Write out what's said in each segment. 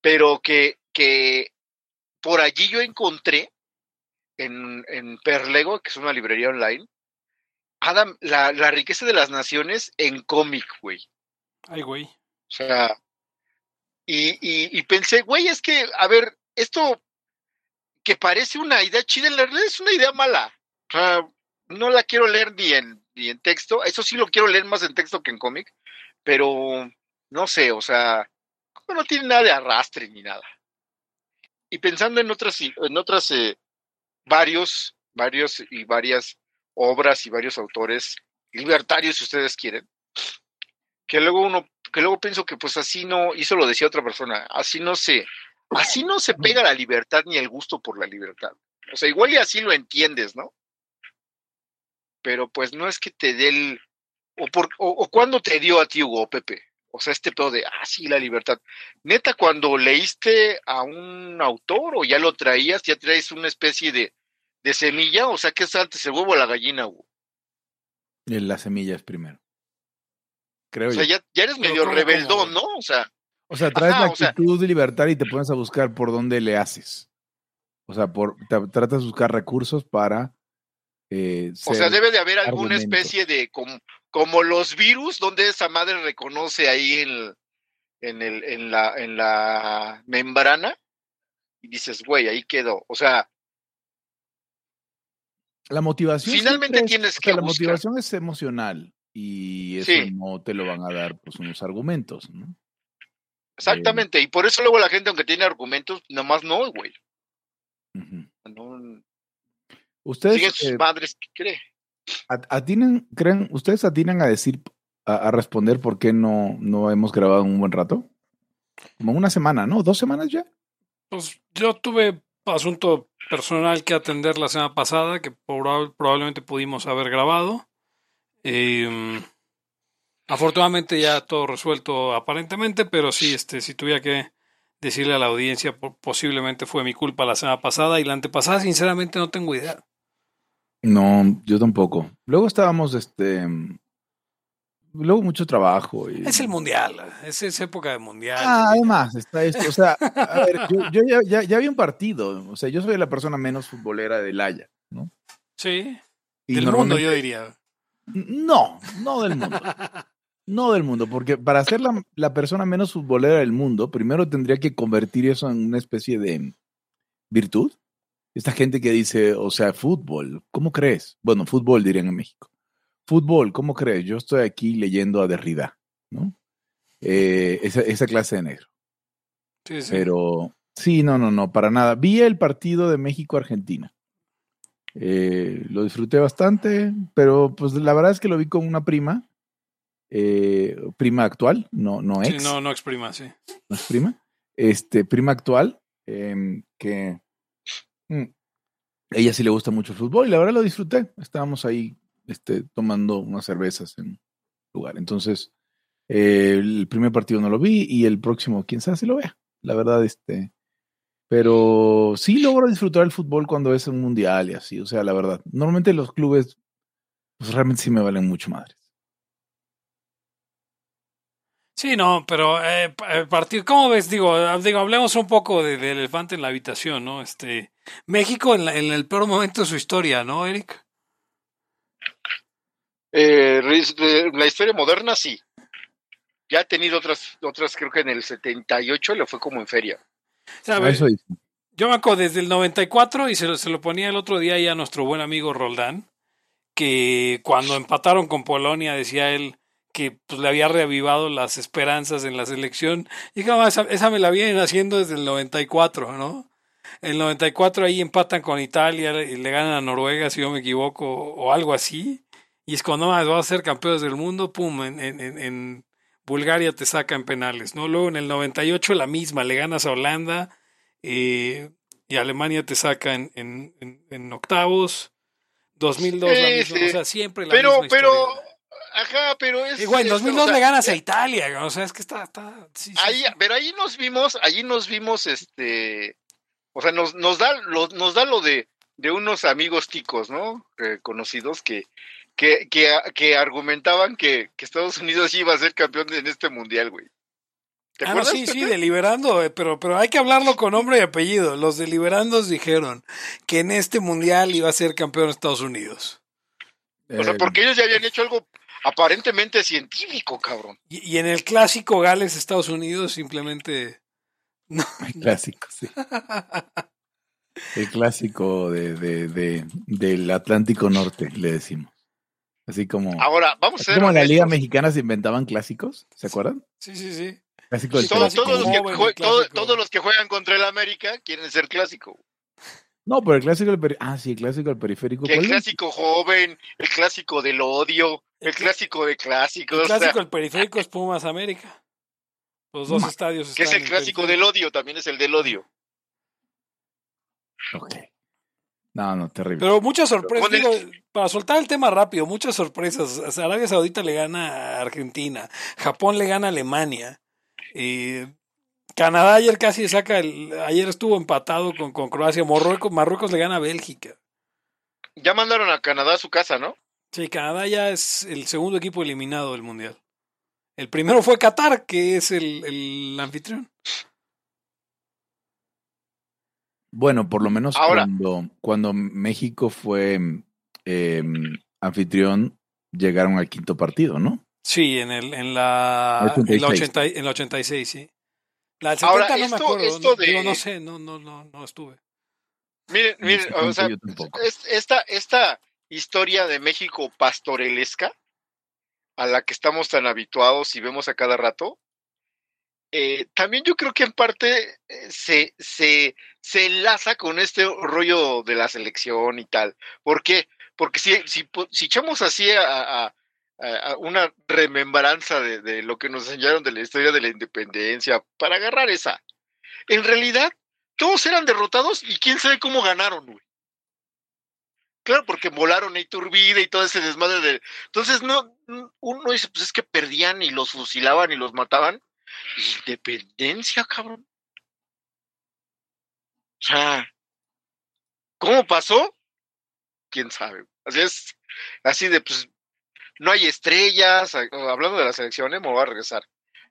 pero que, que por allí yo encontré en, en Perlego, que es una librería online, Adam, la, la riqueza de las naciones en cómic, güey. Ay, güey. O sea, y, y, y, pensé, güey, es que, a ver, esto que parece una idea chida, en la realidad es una idea mala. O sea, no la quiero leer ni en, ni en texto, eso sí lo quiero leer más en texto que en cómic, pero no sé, o sea, no tiene nada de arrastre ni nada. Y pensando en otras, en otras, eh, varios, varios y varias obras y varios autores libertarios, si ustedes quieren, que luego uno, que luego pienso que pues así no, hizo lo decía otra persona, así no se, así no se pega la libertad ni el gusto por la libertad. O sea, igual y así lo entiendes, ¿no? Pero pues no es que te dé el, o, por, o, cuando te dio a ti, Hugo, Pepe, o sea, este pedo de, ah, sí, la libertad. Neta, cuando leíste a un autor o ya lo traías, ya traes una especie de, de semilla, o sea, ¿qué es antes, el huevo o la gallina, Hugo? La semilla es primero. Creo o sea, ya, ya, eres medio rebeldón, ¿no? O sea. O sea, traes la actitud de libertad y te pones a buscar por dónde le haces. O sea, por, tratas de buscar recursos para. Eh, o sea, debe de haber alguna especie de. Como, como los virus, donde esa madre reconoce ahí en, en, el, en, la, en la membrana y dices, güey, ahí quedó. O sea, la motivación. Finalmente tienes que. la motivación es emocional y eso no te lo van a dar pues unos argumentos, ¿no? Exactamente, y por eso luego la gente, aunque tiene argumentos, nomás no, güey. Ustedes. sus madres que cree. ¿Atinan, creen, ustedes atinan a decir, a, responder por qué no, no hemos grabado un buen rato? Como una semana, ¿no? ¿Dos semanas ya? Pues yo tuve asunto personal que atender la semana pasada, que probablemente pudimos haber grabado. Em, afortunadamente ya todo resuelto aparentemente, pero sí, este, si tuviera que decirle a la audiencia, posiblemente fue mi culpa la semana pasada y la antepasada, sinceramente no tengo idea. No, yo tampoco. Luego estábamos, este, luego mucho trabajo. Y... Es el mundial, es, es época de mundial. Ah, además, está esto. O sea, a ver, yo, ya, ya, un partido. O sea, yo soy la persona menos futbolera del Haya, ¿no? Sí. del mundo, yo diría. No, no del mundo. No del mundo, porque para ser la, la, persona menos futbolera del mundo, primero tendría que convertir eso en una especie de virtud. Esta gente que dice, o sea, fútbol, ¿cómo crees? Bueno, fútbol dirían en México. Fútbol, ¿cómo crees? Yo estoy aquí leyendo a Derrida, ¿no? Eh, esa, clase de negro. Sí, sí. Pero sí, no, no, no, para nada. Vi el partido de México-Argentina. Eh, lo disfruté bastante, pero pues la verdad es que lo vi con una prima, eh, prima actual, no, no ex. Sí, no, no ex prima, sí. No es prima. Este, prima actual, em, que mm, ella sí le gusta mucho el fútbol y la verdad lo disfruté. Estábamos ahí este, tomando unas cervezas en lugar. Entonces, eh, el primer partido no lo vi y el próximo, quién sabe si lo vea. La verdad, este. Pero sí logro disfrutar el fútbol cuando es un mundial y así. O sea, la verdad. Normalmente los clubes, pues realmente sí me valen mucho madres. Sí, no, pero eh, partido, ¿cómo ves? Digo, digo, hablemos un poco del elefante en la habitación, ¿no? Este, México en, en el peor momento de su historia, ¿no, Eric? Eh, la historia moderna sí. Ya ha tenido otras, otras creo que en el 78 le fue como en feria. yo me acuerdo desde el 94 y se lo, se lo ponía el otro día ahí a nuestro buen amigo Roldán, que cuando empataron con Polonia decía él que pues, le había reavivado las esperanzas en la selección. Y dije, esa, esa me la vienen haciendo desde el 94, ¿no? El 94 ahí empatan con Italia y le ganan a Noruega, si yo me equivoco, o algo así. Y es cuando más vas a ser campeones del mundo, pum, en, en, en Bulgaria te sacan penales, ¿no? Luego en el 98 la misma, le ganas a Holanda eh, y Alemania te saca en, en, octavos. 2002 la misma, o sea, siempre la pero, misma Pero, ajá, pero es... Igual, en 2002 le ganas a Italia, o sea, es que está... está ahí, Pero ahí nos vimos, allí nos vimos, este... O sea, nos, nos, da, lo, nos da lo de, de unos amigos ticos, ¿no? Eh, conocidos que que, que, que argumentaban que, que, Estados Unidos iba a ser campeón en este mundial, güey. ¿Te ah, acuerdas? sí, sí, deliberando, eh, pero, pero hay que hablarlo con nombre y apellido. Los deliberandos dijeron que en este mundial iba a ser campeón Estados Unidos. O sea, Eh, porque ellos ya habían hecho algo aparentemente científico, cabrón. Y, y en el clásico Gales-Estados Unidos simplemente... No, El clásico, sí. El clásico de, de, de- del Atlántico Norte, le decimos. Así como, Ahora, vamos a ser como en la Liga. Mexicana se inventaban clásicos, ¿se acuerdan? sí, sí, sí. Clásico del Todos, clásico todos los que todos los que juegan contra el América quieren ser clásico. No, pero el clásico del periférico. Ah, sí, el clásico del periférico. El clásico joven, el clásico del odio, el clásico de clásicos. El o sea, clásico, el periférico es Pumas América. Los dos Ma- estadios que es el clásico del odio, también es el del odio. Ok. No, no, terrible. Pero muchas sorpresas, el- para soltar el tema rápido, muchas sorpresas. O sea, Arabia Saudita le gana a Argentina, Japón le gana a Alemania, eh, Canadá ayer casi saca el, ayer estuvo empatado con, con Croacia, Marruecos, Marruecos le gana a Bélgica. Ya mandaron a Canadá a su casa, ¿no? Sí, Canadá ya es el segundo equipo eliminado del Mundial. El primero fue Qatar, que es el, el anfitrión. Bueno, por lo menos Ahora- cuando, cuando México fue eh, anfitrión, llegaron al quinto partido, ¿no? Sí, en el en la, en 86. la, 80 y- en la 86, sí. La del 70 Ahora, no me esto- acuerdo, esto no, de- digo, no sé, no, no, no, no estuve. Miren, En miren, o sea, yo esta, esta historia de México pastorelesca, a la que estamos tan habituados y vemos a cada rato, eh, también yo creo que en parte eh, se, se, se enlaza con este rollo de la selección y tal. ¿Por qué? Porque si, si, si echamos así a, a- a- una remembranza de, de lo que nos enseñaron de la historia de la independencia, para agarrar esa, en realidad todos eran derrotados y quién sabe cómo ganaron, güey. Claro, porque volaron a Iturbide y todo ese desmadre de... Entonces, no- uno dice, pues es que perdían y los fusilaban y los mataban. Independencia, cabrón. O sea, ¿cómo pasó? ¿Quién sabe? Así es, así de, pues, no hay estrellas, hablando de la selección, ¿eh? me voy a regresar.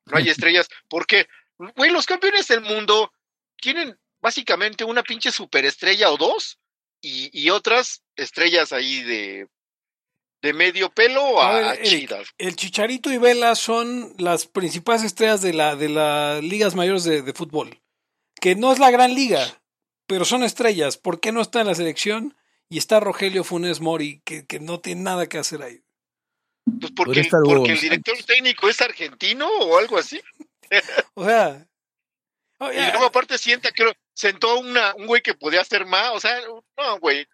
No hay estrellas, porque, güey, los campeones del mundo tienen básicamente una pinche superestrella o dos y, y otras estrellas ahí de, de medio pelo A a, ver, a Eric, chidas. El Chicharito y Vela son las principales estrellas de la de las ligas mayores de, de fútbol. Que no es la gran liga, pero son estrellas. ¿Por qué no está en la selección? Y está Rogelio Funes Mori, que, que no tiene nada que hacer ahí. Pues porque, porque el director técnico es argentino o algo así. O sea. Y luego aparte sienta, creo, sentó una, un güey que podía hacer más, o sea, no, güey.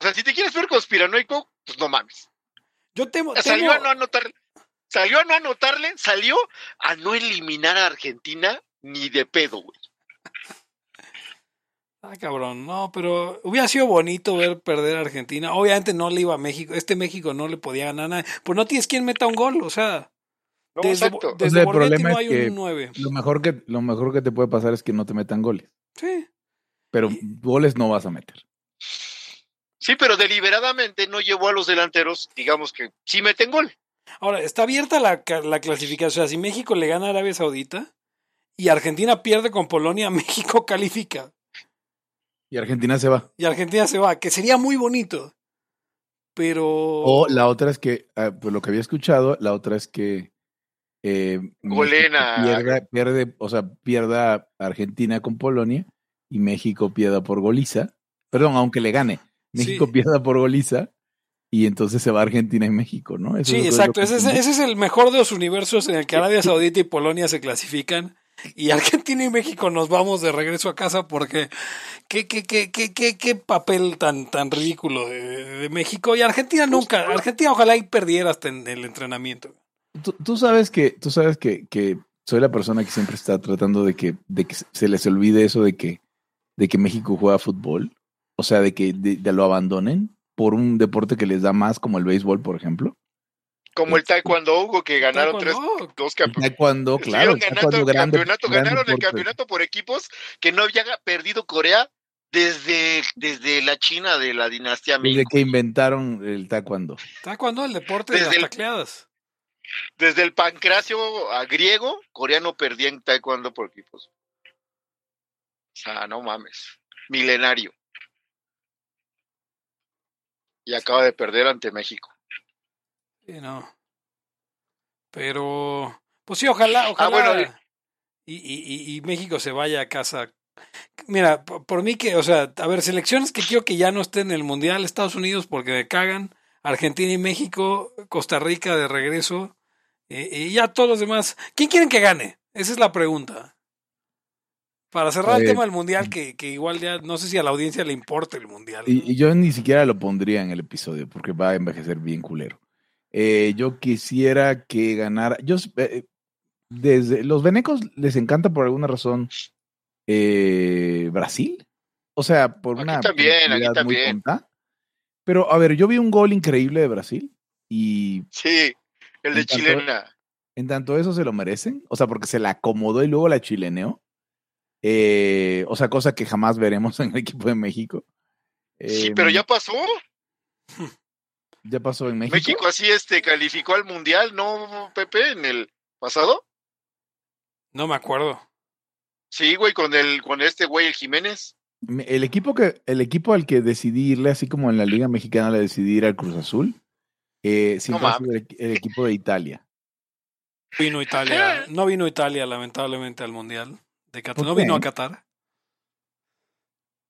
O sea, si te quieres ver conspiranoico, pues no mames. yo temo, Salió temo- a no anotarle, salió a no anotarle, salió a no eliminar a Argentina ni de pedo, güey. Ah, cabrón, no, pero hubiera sido bonito ver perder a Argentina. Obviamente no le iba a México, este México no le podía ganar a nadie. Pues no tienes quien meta un gol, o sea, No, desde, exacto. desde O sea, el problema no es hay que- un 9. Lo mejor, que, lo mejor que te puede pasar es que no te metan goles. Sí. Pero Y- goles no vas a meter. Sí, pero deliberadamente no llevó a los delanteros, digamos que sí meten gol. Ahora, está abierta la, la clasificación. O sea, si México le gana a Arabia Saudita y Argentina pierde con Polonia, México califica. Y Argentina se va. Y Argentina se va, que sería muy bonito. Pero. O la otra es que, ah, pues lo que había escuchado, la otra es que eh, Goleen México a- pierda, pierde, o sea, pierda Argentina con Polonia y México pierda por goliza. Perdón, aunque le gane. México Sí. pierda por goliza y entonces se va Argentina y México, ¿no? Eso Sí, exacto. Ese es, ese es el mejor de los universos en el que Arabia Saudita y Polonia se clasifican. Y Argentina y México nos vamos de regreso a casa porque qué, qué, qué, qué, qué, qué papel tan, tan ridículo de, de México. Y Argentina nunca, Argentina ojalá y perdiera hasta en el entrenamiento. Tú, tú sabes que, tú sabes que, que soy la persona que siempre está tratando de que, de que se les olvide eso de que, de que México juega fútbol. O sea, de que de- de lo abandonen por un deporte que les da más, como el béisbol, por ejemplo. Como el taekwondo Hugo, que ganaron tres, dos campeonatos. taekwondo, claro. el ganando taekwondo el grande- campeonato, ganaron el campeonato por equipos que no había perdido Corea desde, desde la China de la dinastía Ming. Desde que inventaron el taekwondo. Taekwondo, el deporte de Desde las el- tacleadas. desde el pancracio a griego, coreano perdía en taekwondo por equipos. O sea, no mames. Milenario. Y acaba de perder ante México. Sí, no. Pero, pues sí, ojalá, ah, ojalá. y, y, y, México se vaya a casa. Mira, por, mí que, o sea, a ver, selecciones que quiero que ya no estén en el Mundial, Estados Unidos porque me cagan, Argentina y México, Costa Rica de regreso, y ya todos los demás. ¿Quién quieren que gane? Esa es la pregunta. Para cerrar el eh, tema del mundial, que, que, igual ya no sé si a la audiencia le importa el mundial. Y, yo ni siquiera lo pondría en el episodio porque va a envejecer bien culero. Eh, yo quisiera que ganara. Yo desde los venecos les encanta por alguna razón Brasil. O sea, por una también, aquí también. Pero a ver, yo vi un gol increíble de Brasil y sí. El de chilena. En tanto eso se lo merecen, o sea, porque se la acomodó y luego la chileneó. Eh, o sea, cosa que jamás veremos en el equipo de México. sí, pero ya em, pasó. Ya pasó en México. México así este calificó al mundial, ¿no, Pepe? En el pasado. No me acuerdo. Sí, güey, con el, con este güey, el Jiménez. El equipo que, el equipo al que decidí irle, así como en la Liga Mexicana le decidí ir al Cruz Azul, eh, siempre el, equipo de Italia. Vino Italia, no vino Italia lamentablemente al Mundial de Qatar. ¿No vino a Qatar?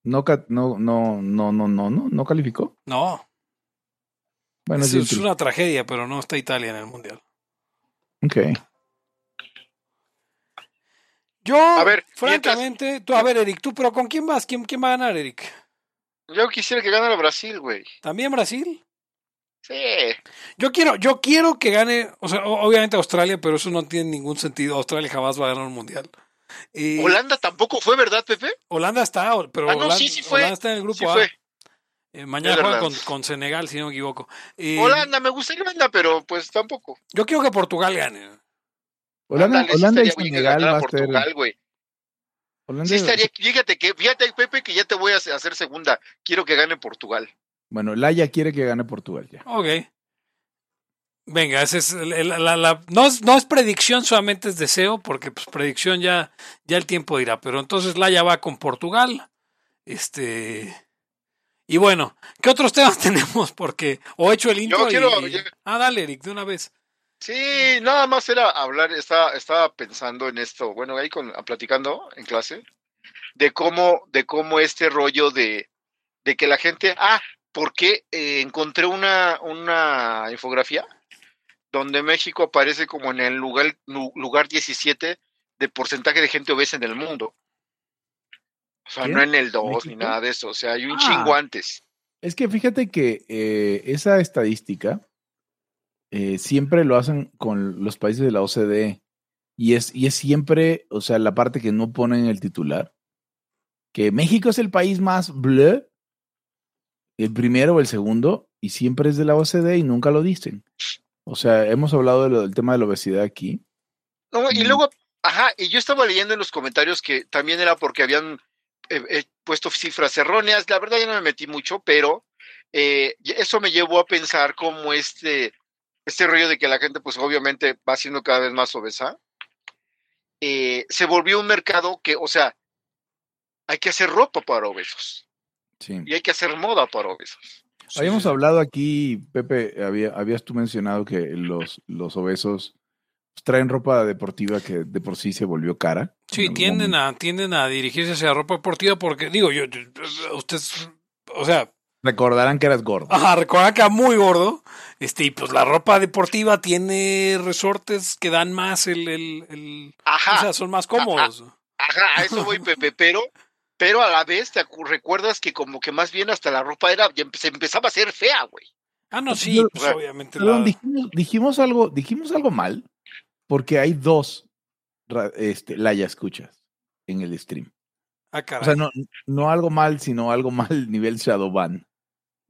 No, no, no, no, no, no, no, no calificó. No. Bueno, es, es una tragedia, pero no está Italia en el Mundial. Ok. Yo, a ver, francamente, tú, a ver, Eric, tú, pero ¿con quién vas? ¿Quién, quién va a ganar, Eric? Yo quisiera que gane Brasil, güey. ¿También Brasil? Sí. Yo quiero, yo quiero que gane, o sea, obviamente Australia, pero eso no tiene ningún sentido. Australia jamás va a ganar un mundial. Holanda tampoco fue, ¿verdad, Pepe? Holanda está, pero ah, Holanda, fue. está en el grupo A. Eh, mañana juega con, con, Senegal, si no me equivoco. Holanda, me gustaría Holanda, pero pues tampoco. Yo quiero que Portugal gane. Holanda, Holanda y Senegal va a Portugal, güey. Sí estaría, fíjate que, fíjate, Pepe, que ya te voy a hacer segunda. Quiero que gane Portugal. Bueno, Laia quiere que gane Portugal ya. Ok. Venga, ese es la, la, no, es, no es predicción, solamente es deseo, porque pues predicción ya, ya el tiempo dirá. Pero entonces Laia va con Portugal. Este. Y bueno, ¿qué otros temas tenemos? Porque, o hecho el intro. Yo quiero, Ah, dale, Eric, de una vez. Sí, nada más era hablar, estaba, estaba pensando en esto, bueno, ahí con, platicando en clase, de cómo, de cómo este rollo de, de que la gente, ah, porque eh, encontré una, una infografía donde México aparece como en el lugar, lugar 17 de porcentaje de gente obesa en el mundo. O sea, no en el 2 ni nada de eso. O sea, hay un chingo ah. antes. Es que fíjate que eh, esa estadística eh, siempre lo hacen con los países de la OCDE. Y es, y es siempre, o sea, la parte que no ponen en el titular. Que México es el país más bleu el primero o el segundo, y siempre es de la OCDE y nunca lo dicen. O sea, hemos hablado del tema de la obesidad aquí. y luego, ajá, y yo estaba leyendo en los comentarios que también era porque habían eh, eh, puesto cifras erróneas. La verdad ya no me metí mucho, pero eh, eso me llevó a pensar cómo este, este rollo de que la gente, pues obviamente va siendo cada vez más obesa, se volvió un mercado que, o sea, hay que hacer ropa para obesos. Y hay que hacer moda para obesos. Habíamos hablado aquí, Pepe, había, habías tú mencionado que los, los obesos traen ropa deportiva que de por sí se volvió cara. Sí, tienden a, tienden a dirigirse hacia ropa deportiva porque, digo, yo, ustedes, o sea... Recordarán que eras gordo. Ajá, recordarán que era muy gordo. Este, y pues la ropa deportiva tiene resortes que dan más el, el, el Ajá. o sea, son más cómodos. Ajá, a eso voy, Pepe, pero pero a la vez te recuerdas que como que más bien hasta la ropa era se empezaba a hacer fea, güey. Ah, no, sí, pues obviamente. dijimos, algo, dijimos algo mal, porque hay dos este, Laya escuchas en el stream. Ah. O sea, no, no algo mal, sino algo mal nivel Shadowban.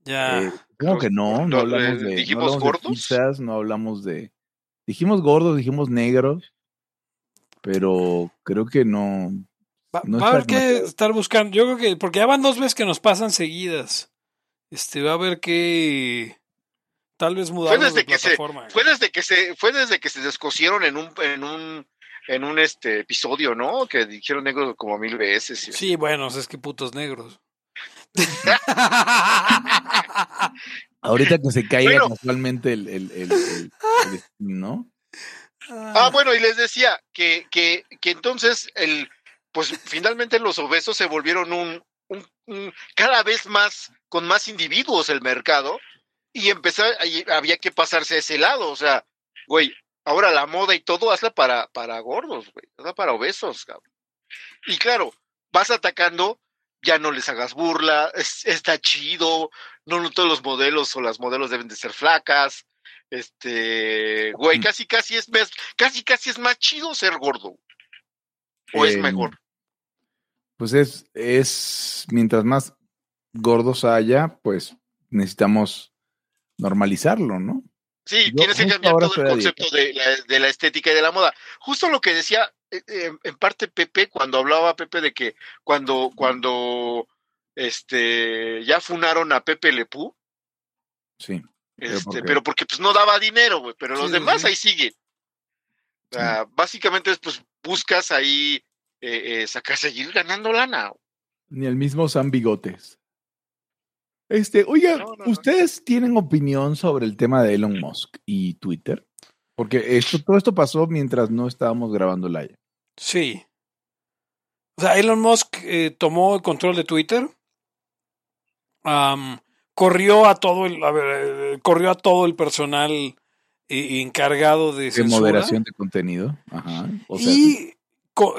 Ya. Eh, que no, no hablamos de. ¿Dijimos gordos? no hablamos de. Dijimos gordos, dijimos negros, pero creo que no. Va, a haber que estar buscando. Yo creo que, porque ya van dos veces que nos pasan seguidas. Este, va a haber que, Tal vez mudaron fue desde que Se, fue desde que se, fue desde que se descosieron en un, en un, en un este episodio, ¿no? Que dijeron negros como mil veces. Sí, bueno, es que putos negros. Ahorita que se caiga casualmente el, el, el, ¿no? Ah, bueno, y les decía que, que, que entonces el, pues finalmente los obesos se volvieron un, un, cada vez más con más individuos el mercado y empezar, había que pasarse a ese lado, o sea, güey, ahora la moda y todo hazla para, para gordos, güey, hazla para obesos, cabrón. Y claro, vas atacando, ya no les hagas burla, está chido, no, no todos los modelos o las modelos deben de ser flacas, este, güey, casi casi es más, casi casi es más chido ser gordo. ¿O es em, mejor? Pues es, es, mientras más gordos haya, pues necesitamos normalizarlo, ¿no? Sí, tienes que cambiar todo el concepto de la, estética y de la moda. Justo lo que decía eh, eh, en parte Pepe cuando hablaba Pepe de que cuando, cuando este ya funaron a Pepe Lepú. Sí. Este, pero, porque pues no daba dinero, güey, pero los demás ahí siguen. O sea, básicamente pues buscas ahí eh, sacar, seguir ganando lana. Ni el mismo San Bigotes. Este, oiga, ¿ustedes tienen opinión sobre el tema de Elon Musk y Twitter? Porque esto, todo esto pasó mientras no estábamos grabando live. Sí. O sea, Elon Musk eh, tomó el control de Twitter. corrió a todo el, a ver, eh, corrió a todo el personal eh, encargado de, de moderación de contenido. Ajá. y,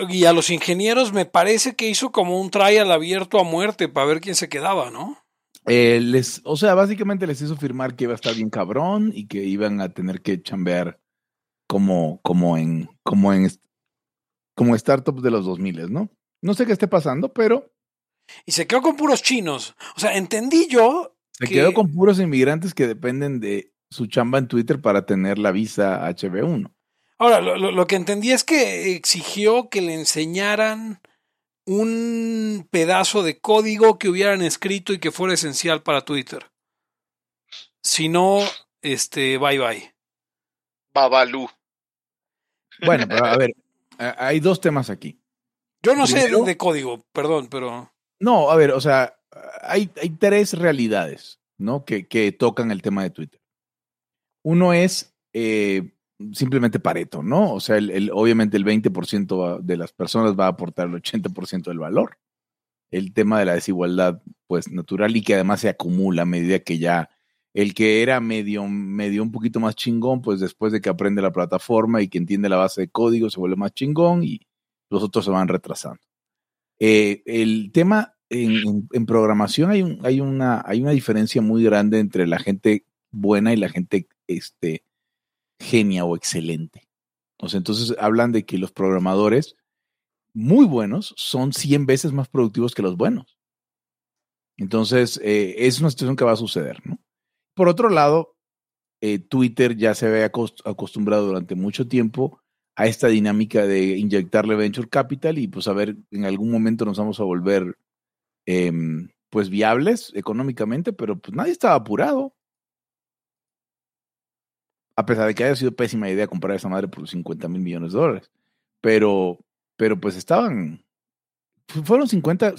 y a los ingenieros me parece que hizo como un trial abierto a muerte para ver quién se quedaba, ¿no? Eh, les, o sea, básicamente les hizo firmar que iba a estar bien cabrón y que iban a tener que chambear como, como en, como en, como startups de los 2000, ¿no? No sé qué esté pasando, pero. Y se quedó con puros chinos. O sea, entendí yo. Se quedó con puros inmigrantes que dependen de su chamba en Twitter para tener la visa HB1. Ahora, lo, lo que entendí es que exigió que le enseñaran un pedazo de código que hubieran escrito y que fuera esencial para Twitter. Si no, este, bye bye. Babalú. Bueno, pero a ver, hay dos temas aquí. Yo no sé de código, perdón, pero. No, a ver, o sea, hay, hay tres realidades, ¿no? Que, que, tocan el tema de Twitter. Uno es eh, simplemente Pareto, ¿no? O sea, el, obviamente el 20% de las personas va a aportar el 80% del valor. El tema de la desigualdad, pues natural y que además se acumula a medida que ya el que era medio, medio un poquito más chingón, pues después de que aprende la plataforma y que entiende la base de código, se vuelve más chingón y los otros se van retrasando. Eh, el tema en, en, programación hay, un, hay, una, hay una diferencia muy grande entre la gente buena y la gente este, genia o excelente. O entonces hablan de que los programadores muy buenos son 100 veces más productivos que los buenos. Entonces, eh, es una situación que va a suceder, ¿no? Por otro lado, eh, Twitter ya se había acostumbrado durante mucho tiempo a esta dinámica de inyectarle venture capital y pues a ver, en algún momento nos vamos a volver em, pues viables económicamente, pero pues nadie estaba apurado a pesar de que haya sido pésima idea comprar esa madre por 50 mil millones de dólares. Pero, pero pues estaban. ¿Fueron 50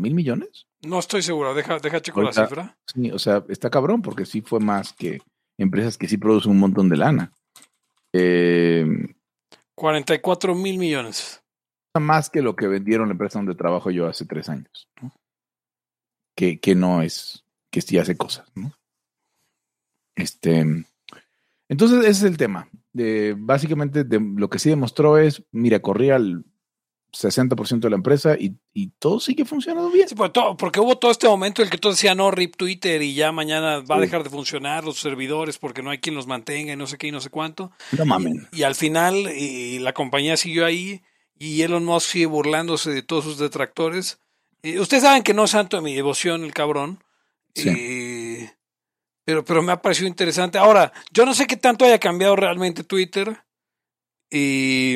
mil millones? No estoy seguro, deja, deja checo la cifra. Sí, o sea, está cabrón porque sí fue más que empresas que sí producen un montón de lana. 44 em, mil millones. Más que lo que vendieron la empresa donde trabajo yo hace tres años. Que, que no es, que sí hace cosas, ¿no? Este, entonces, ese es el tema. básicamente, lo que sí demostró es, mira, corría el 60% de la empresa y, todo sigue funcionando bien. Sí, pues, porque hubo todo este momento en el que todo decía, no, RIP Twitter y ya mañana va a dejar de funcionar los servidores porque no hay quien los mantenga y no sé qué y no sé cuánto. No mames. Y, al final y la compañía siguió ahí y Elon Musk sigue burlándose de todos sus detractores. ustedes saben que no es santo de mi devoción el cabrón. Sí. Pero, pero me ha parecido interesante. Ahora, yo no sé qué tanto haya cambiado realmente Twitter. Y.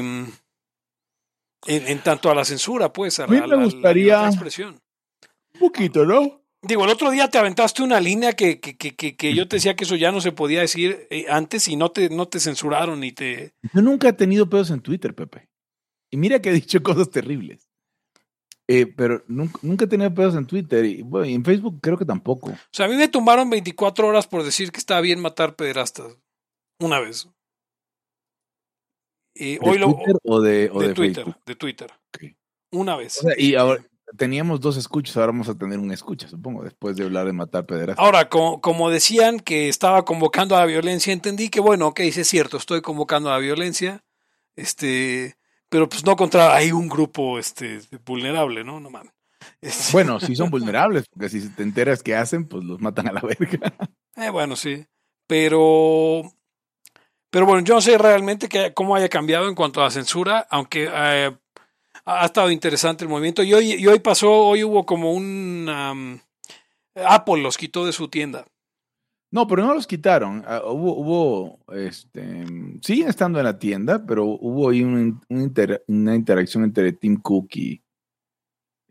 En, tanto a la censura, pues, a, mí me gustaría expresión. Un poquito, ¿no? Digo, el otro día te aventaste una línea que, que, que, que yo te decía que eso ya no se podía decir eh, antes y no te, no te censuraron ni te... Yo nunca he tenido pedos en Twitter, Pepe. Y mira que he dicho cosas terribles. Eh, pero nunca, nunca, he tenido pedos en Twitter y, bueno, y en Facebook creo que tampoco. O sea, a mí me tumbaron 24 horas por decir que estaba bien matar pederastas. Una vez. ¿De hoy Twitter o de, o de, Twitter? De Twitter. Una vez. y ahora, teníamos dos escuchas, ahora vamos a tener un escucha, supongo, después de hablar de matar pederastas. Ahora, como, como decían que estaba convocando a la violencia, entendí que, bueno, ok, sí es cierto, estoy convocando a la violencia, este, pero pues no contra ahí un grupo este, vulnerable, ¿no? No mames. Este bueno, sí son vulnerables, porque si te enteras que hacen, pues los matan a la verga. Eh, bueno, sí. Pero pero bueno, yo no sé realmente que, cómo haya cambiado en cuanto a la censura, aunque eh, ha estado interesante el movimiento. Y hoy, y hoy pasó, hoy hubo como un... Apple los quitó de su tienda. No, pero no los quitaron. Ah, hubo, hubo, este, siguen estando en la tienda, pero hubo ahí una interacción entre Tim Cook y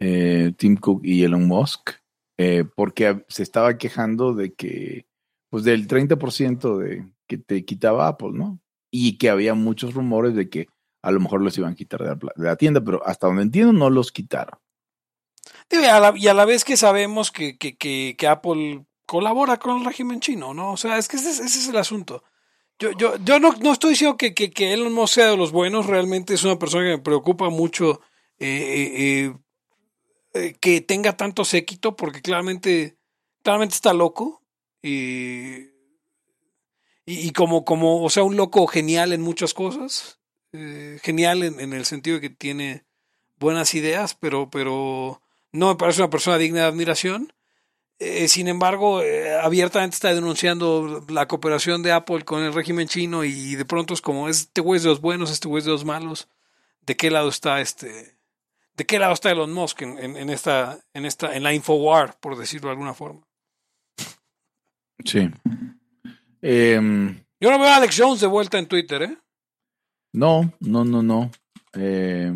eh, Tim Cook y Elon Musk, eh, porque se estaba quejando de que, pues del 30% de que te quitaba Apple, ¿no? Y que había muchos rumores de que a lo mejor los iban a quitar de la, tienda, pero hasta donde entiendo no los quitaron. Y a la, vez que sabemos que, que, que, Apple colabora con el régimen chino, ¿no? O sea, es que ese, es el asunto. Yo, yo, yo no, no estoy diciendo que, que, que Elon Musk sea de los buenos, realmente es una persona que me preocupa mucho eh, eh, eh, que tenga tanto séquito, porque claramente, claramente está loco. Y, y, como, como, o sea, un loco genial en muchas cosas. Genial en, el sentido de que tiene buenas ideas, pero, pero no me parece una persona digna de admiración. Eh, sin embargo, eh, abiertamente está denunciando la cooperación de Apple con el régimen chino y de pronto es como, este güey es de los buenos, este güey es de los malos. ¿De qué lado está este? ¿De qué lado está Elon Musk en, en, esta, en esta, en la Infowar, por decirlo de alguna forma? Sí. Em, Yo no veo a Alex Jones de vuelta en Twitter, ¿eh? No, no, no, no. Eh,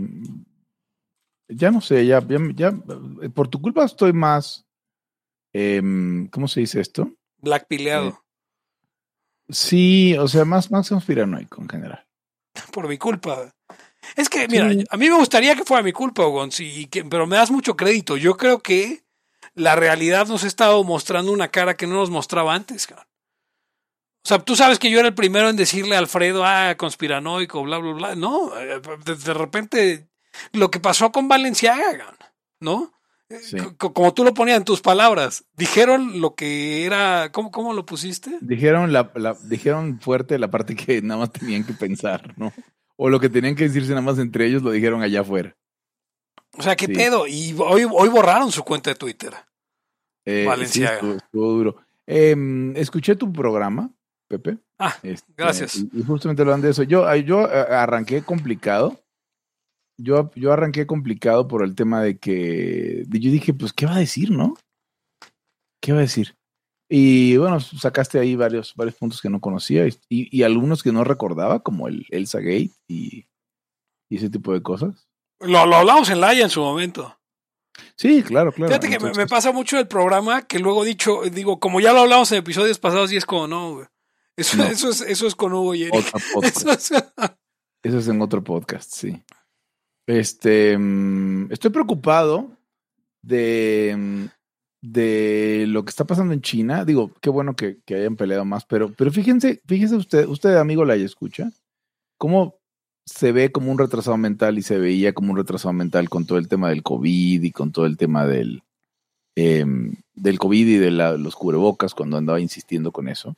ya no sé, ya, ya, por tu culpa estoy más, em, ¿cómo se dice esto? Black pileado. Eh, sí, o sea, más, más conspiranoico en general. Por mi culpa. Es que, mira, a mí me gustaría que fuera mi culpa, Gonz, pero me das mucho crédito. Yo creo que la realidad nos ha estado mostrando una cara que no nos mostraba antes, cabrón. O sea, tú sabes que yo era el primero en decirle a Alfredo, ah, conspiranoico, bla, bla, bla. No, eh, de, repente lo que pasó con Valenciaga, ¿no? Como tú lo ponías en tus palabras, dijeron lo que era, ¿cómo, cómo lo pusiste? Dijeron, la, dijeron fuerte la parte que nada más tenían que pensar, ¿no? O lo que tenían que decirse nada más entre ellos lo dijeron allá afuera. O sea, ¿qué pedo? Y hoy, hoy borraron su cuenta de Twitter. Eh, Valenciaga. estuvo, duro. Em, escuché tu programa Pepe. Ah, este, gracias. Y, justamente hablan de eso. Yo, yo eh, arranqué complicado. Yo, yo arranqué complicado por el tema de que yo dije, pues, ¿qué va a decir, no? ¿Qué va a decir? Y bueno, sacaste ahí varios, varios puntos que no conocía y, y algunos que no recordaba, como el Elsa Gate y, y ese tipo de cosas. Lo, lo hablamos en Laia en su momento. Sí, claro, claro. Fíjate que me, pasa mucho el programa que luego dicho, digo, como ya lo hablamos en episodios pasados y es como, no, güey. Eso, eso, es, eso es con Hugo y Eric. Eso es... eso es... en otro podcast, sí. Este, mm, estoy preocupado de, mm, de lo que está pasando en China. Digo, qué bueno que, que hayan peleado más, pero, pero fíjense, fíjense usted, usted amigo la escucha, cómo se ve como un retrasado mental y se veía como un retrasado mental con todo el tema del COVID y con todo el tema del, em, del COVID y de los cubrebocas cuando andaba insistiendo con eso.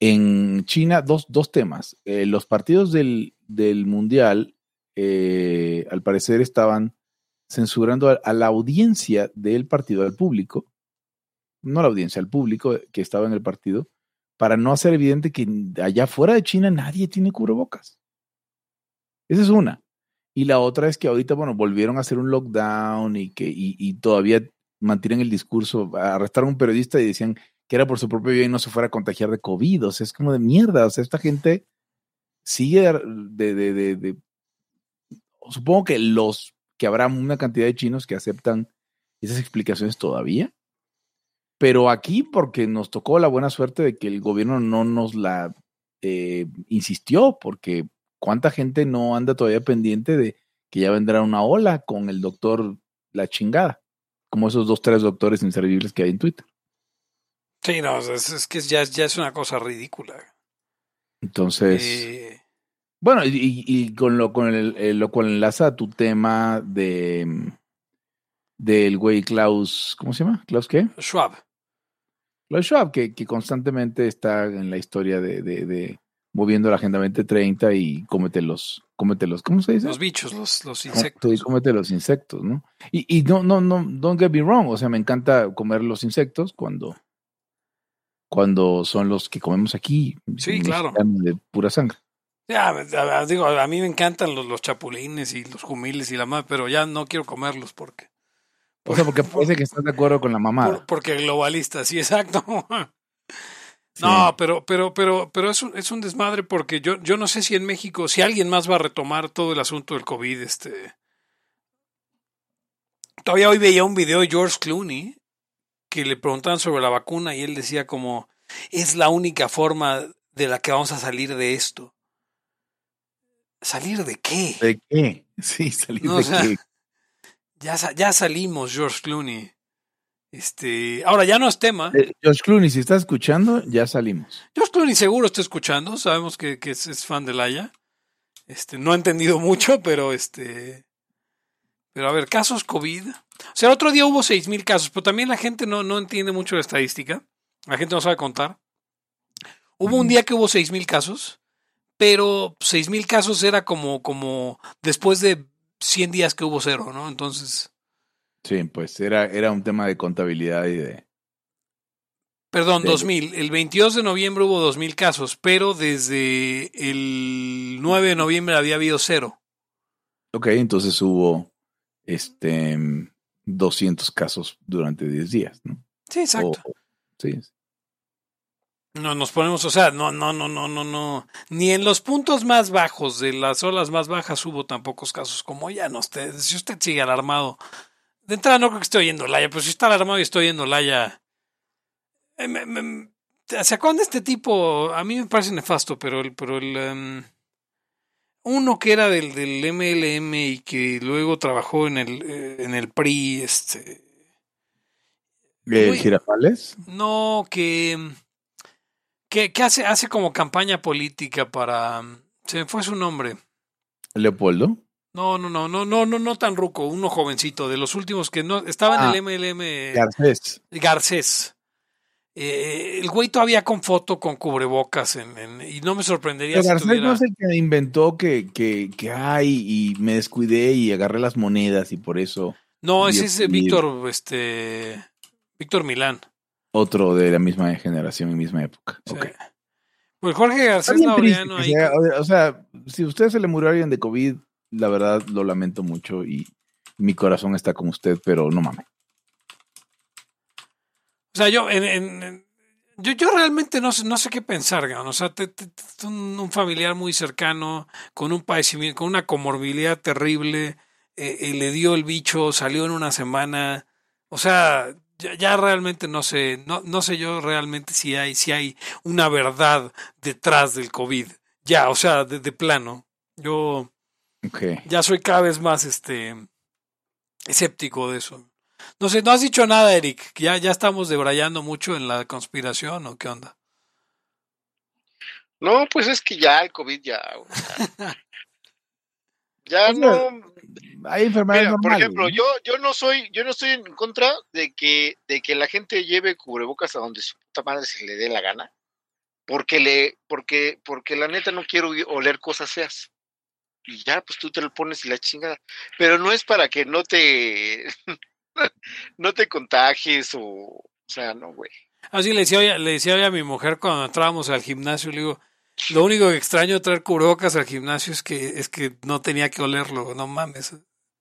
En China, dos, dos temas. Eh, los partidos del, del Mundial, eh, al parecer, estaban censurando a, la audiencia del partido, al público, no a la audiencia, al público que estaba en el partido, para no hacer evidente que allá fuera de China nadie tiene cubrebocas. Esa es una. Y la otra es que ahorita, bueno, volvieron a hacer un lockdown y que y, todavía mantienen el discurso. Arrestaron a un periodista y decían que era por su propio bien y no se fuera a contagiar de COVID. O sea, es como de mierda. O sea, esta gente sigue de, de, supongo que los, que habrá una cantidad de chinos que aceptan esas explicaciones todavía. Pero aquí, porque nos tocó la buena suerte de que el gobierno no nos la eh, insistió, porque cuánta gente no anda todavía pendiente de que ya vendrá una ola con el doctor la chingada, como esos dos, tres doctores inservibles que hay en Twitter. Sí, no, es, que ya, ya, es una cosa ridícula. Entonces, eh, bueno, y, con lo con el, lo cual enlaza a tu tema de del güey Klaus, ¿cómo se llama? ¿Klaus qué? Schwab. Klaus Schwab, que, que constantemente está en la historia de, de, moviendo la Agenda 2030 y cómete los, cómete los, ¿cómo se dice? Los bichos, los, los insectos. Sí, cómete los insectos, ¿no? Y, y no, no, no, don't get me wrong, o sea, me encanta comer los insectos cuando, cuando son los que comemos aquí. Sí, claro. De pura sangre. Ya, digo, a mí me encantan los, los chapulines y los jumiles y la madre, pero ya no quiero comerlos porque. O sea, porque parece que estás de acuerdo con la mamá. porque globalista, sí, exacto. No, pero, pero, pero, pero es un, es un desmadre porque yo, yo no sé si en México, si alguien más va a retomar todo el asunto del COVID, este. Todavía hoy veía un video de George Clooney que le preguntaban sobre la vacuna y él decía como es la única forma de la que vamos a salir de esto. ¿Salir de qué? ¿De qué? Sí, salir de qué. Ya, ya salimos, George Clooney. Este, ahora ya no es tema. Eh, George Clooney, si está escuchando, ya salimos. George Clooney seguro está escuchando, sabemos que, que es, fan de Laia. Este, no ha entendido mucho, pero este. Pero a ver, casos COVID. O sea, el otro día hubo seis mil casos, pero también la gente no, no entiende mucho la estadística. La gente no sabe contar. Hubo un día que hubo seis mil casos pero seis mil casos era como, como después de 100 días que hubo cero, ¿no? Entonces... Sí, pues era, era un tema de contabilidad y de... Perdón, dos mil. El 22 de noviembre hubo dos mil casos, pero desde el 9 de noviembre había habido cero. Ok, entonces hubo este 200 casos durante 10 días, ¿no? Sí, exacto. sí. No nos ponemos, o sea, no, no, no, no, no, no. Ni en los puntos más bajos de las olas más bajas hubo tan pocos casos como ya no usted. Si usted sigue alarmado, de entrada no creo que esté oyendo Laya, pero si está alarmado y estoy oyendo Laya. Eh, ¿Se acuerdan de este tipo? A mí me parece nefasto, pero el, pero el em, uno que era del, del MLM y que luego trabajó en el, eh, en el PRI, este. ¿El Girafales? No, que em, que, hace, hace como campaña política para. Se me fue su nombre. ¿Leopoldo? No, no, no, no, no, no, no tan ruco, uno jovencito, de los últimos que no estaba en el MLM. Ah, Garcés. Garcés. Eh, el güey todavía con foto con cubrebocas en, y no me sorprendería si Garcés no es el que inventó que, que, que hay y me descuidé y agarré las monedas y por eso. No, ese es Víctor, este, Víctor Milán. Otro de la misma generación y misma época. Pues Jorge Garcés Laureano ahí. o sea, si a usted se le murió alguien de COVID, la verdad lo lamento mucho y mi corazón está con usted, pero no mames. O sea, yo, en, yo, yo realmente no, no sé qué pensar, O sea, un, familiar muy cercano, con un padecimiento, con una comorbilidad terrible, eh, y le dio el bicho, salió en una semana. O sea, ya, ya, realmente no sé, no, no sé yo realmente si hay, si hay una verdad detrás del COVID. Ya, o sea, de, plano. Yo ya soy cada vez más este escéptico de eso. No sé, no has dicho nada, Eric. Ya, ya estamos debrayando mucho en la conspiración o qué onda. No, pues es que ya el COVID ya. ya no hay enfermedades Por ejemplo, yo, yo no soy, yo no estoy en contra de que, de que la gente lleve cubrebocas a donde su puta madre se le dé la gana. Porque le, porque, porque la neta no quiero oler cosas feas. Y ya, pues tú te lo pones y la chingada. Pero no es para que no te, no te contagies o, o sea, no, güey. Así le decía, le decía a mi mujer cuando entrábamos al gimnasio, le digo, lo único que extraño de traer cubrebocas al gimnasio es que, es que no tenía que olerlo, no mames.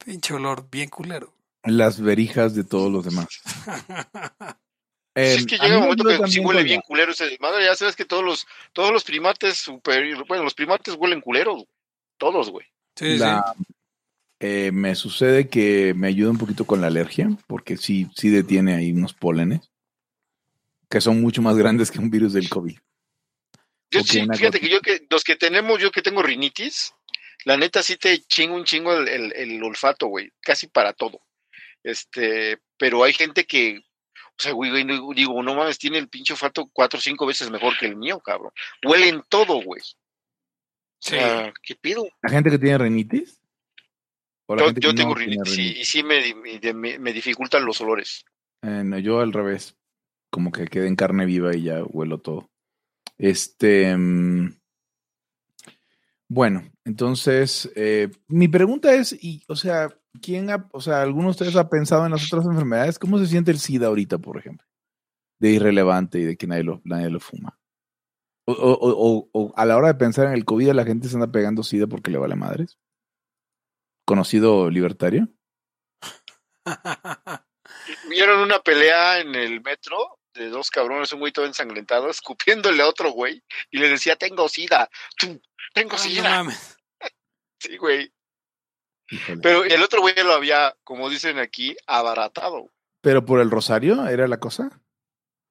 Pinche olor bien culero. Las verijas de todos los demás. es que em, llega un momento que sí huele bien culero ese desmadre. Ya sabes que todos los, todos los primates super, bueno, los primates huelen culeros. Todos, güey. Sí, sí. Eh, me sucede que me ayuda un poquito con la alergia, porque sí, sí detiene ahí unos pólenes. que son mucho más grandes que un virus del COVID. Yo sí, fíjate que yo que los que tenemos, yo que tengo rinitis, la neta sí te chingo un chingo el, el, olfato, güey, casi para todo. Este, pero hay gente que, o sea, güey, digo, no mames, tiene el pinche olfato cuatro o cinco veces mejor que el mío, cabrón. Huelen todo, güey. O sea, ¿qué pido? ¿La gente que tiene rinitis? Yo, tengo rinitis, y, sí me, me, dificultan los olores. Eh, no, yo al revés, como que quede en carne viva y ya huelo todo. Este. Mm, bueno, entonces, eh, mi pregunta es, y, o sea, ¿quién ha, o sea, alguno de ustedes ha pensado en las otras enfermedades? ¿Cómo se siente el SIDA ahorita, por ejemplo? De irrelevante y de que nadie lo, nadie lo fuma. O, o, o, a la hora de pensar en el COVID, la gente se anda pegando SIDA porque le vale madres. ¿Conocido libertario? ¿Vieron una pelea en el metro de dos cabrones, un güey todo ensangrentado, escupiéndole a otro güey y le decía, tengo sida, tengo sida. sí, güey. Pero el otro güey lo había, como dicen aquí, abaratado. ¿Pero por el rosario era la cosa?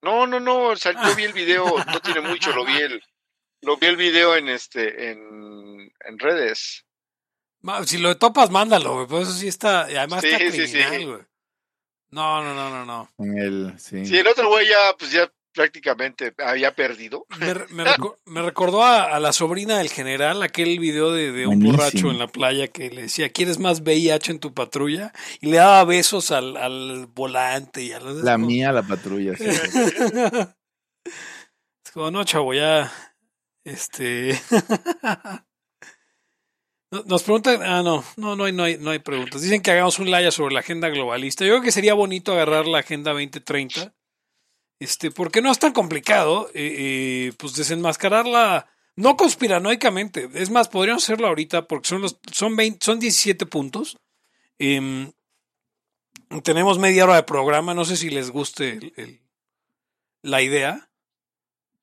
No, no, no, yo vi el video, no tiene mucho, lo vi el, lo vi el video en este, en, en redes. Si lo topas, mándalo, güey, pues eso sí está, además está criminal, güey. No, no, no, no, no. En el, sí. el otro güey ya, pues ya prácticamente había perdido. Me, recordó a, la sobrina del general, aquel video de, un borracho en la playa que le decía, ¿quieres más VIH en tu patrulla? Y le daba besos al, volante y a los... La mía, la patrulla. Sí. es como, no, chavo, ya... Este... Nos preguntan, ah, no, no, no hay, no hay, no hay preguntas. Dicen que hagamos un laya sobre la agenda globalista. Yo creo que sería bonito agarrar la agenda 2030, este, porque no es tan complicado, eh, eh, pues desenmascararla, no conspiranoicamente. Es más, podríamos hacerlo ahorita porque son los, son 20, son 17 puntos. Em, tenemos media hora de programa, no sé si les guste la idea.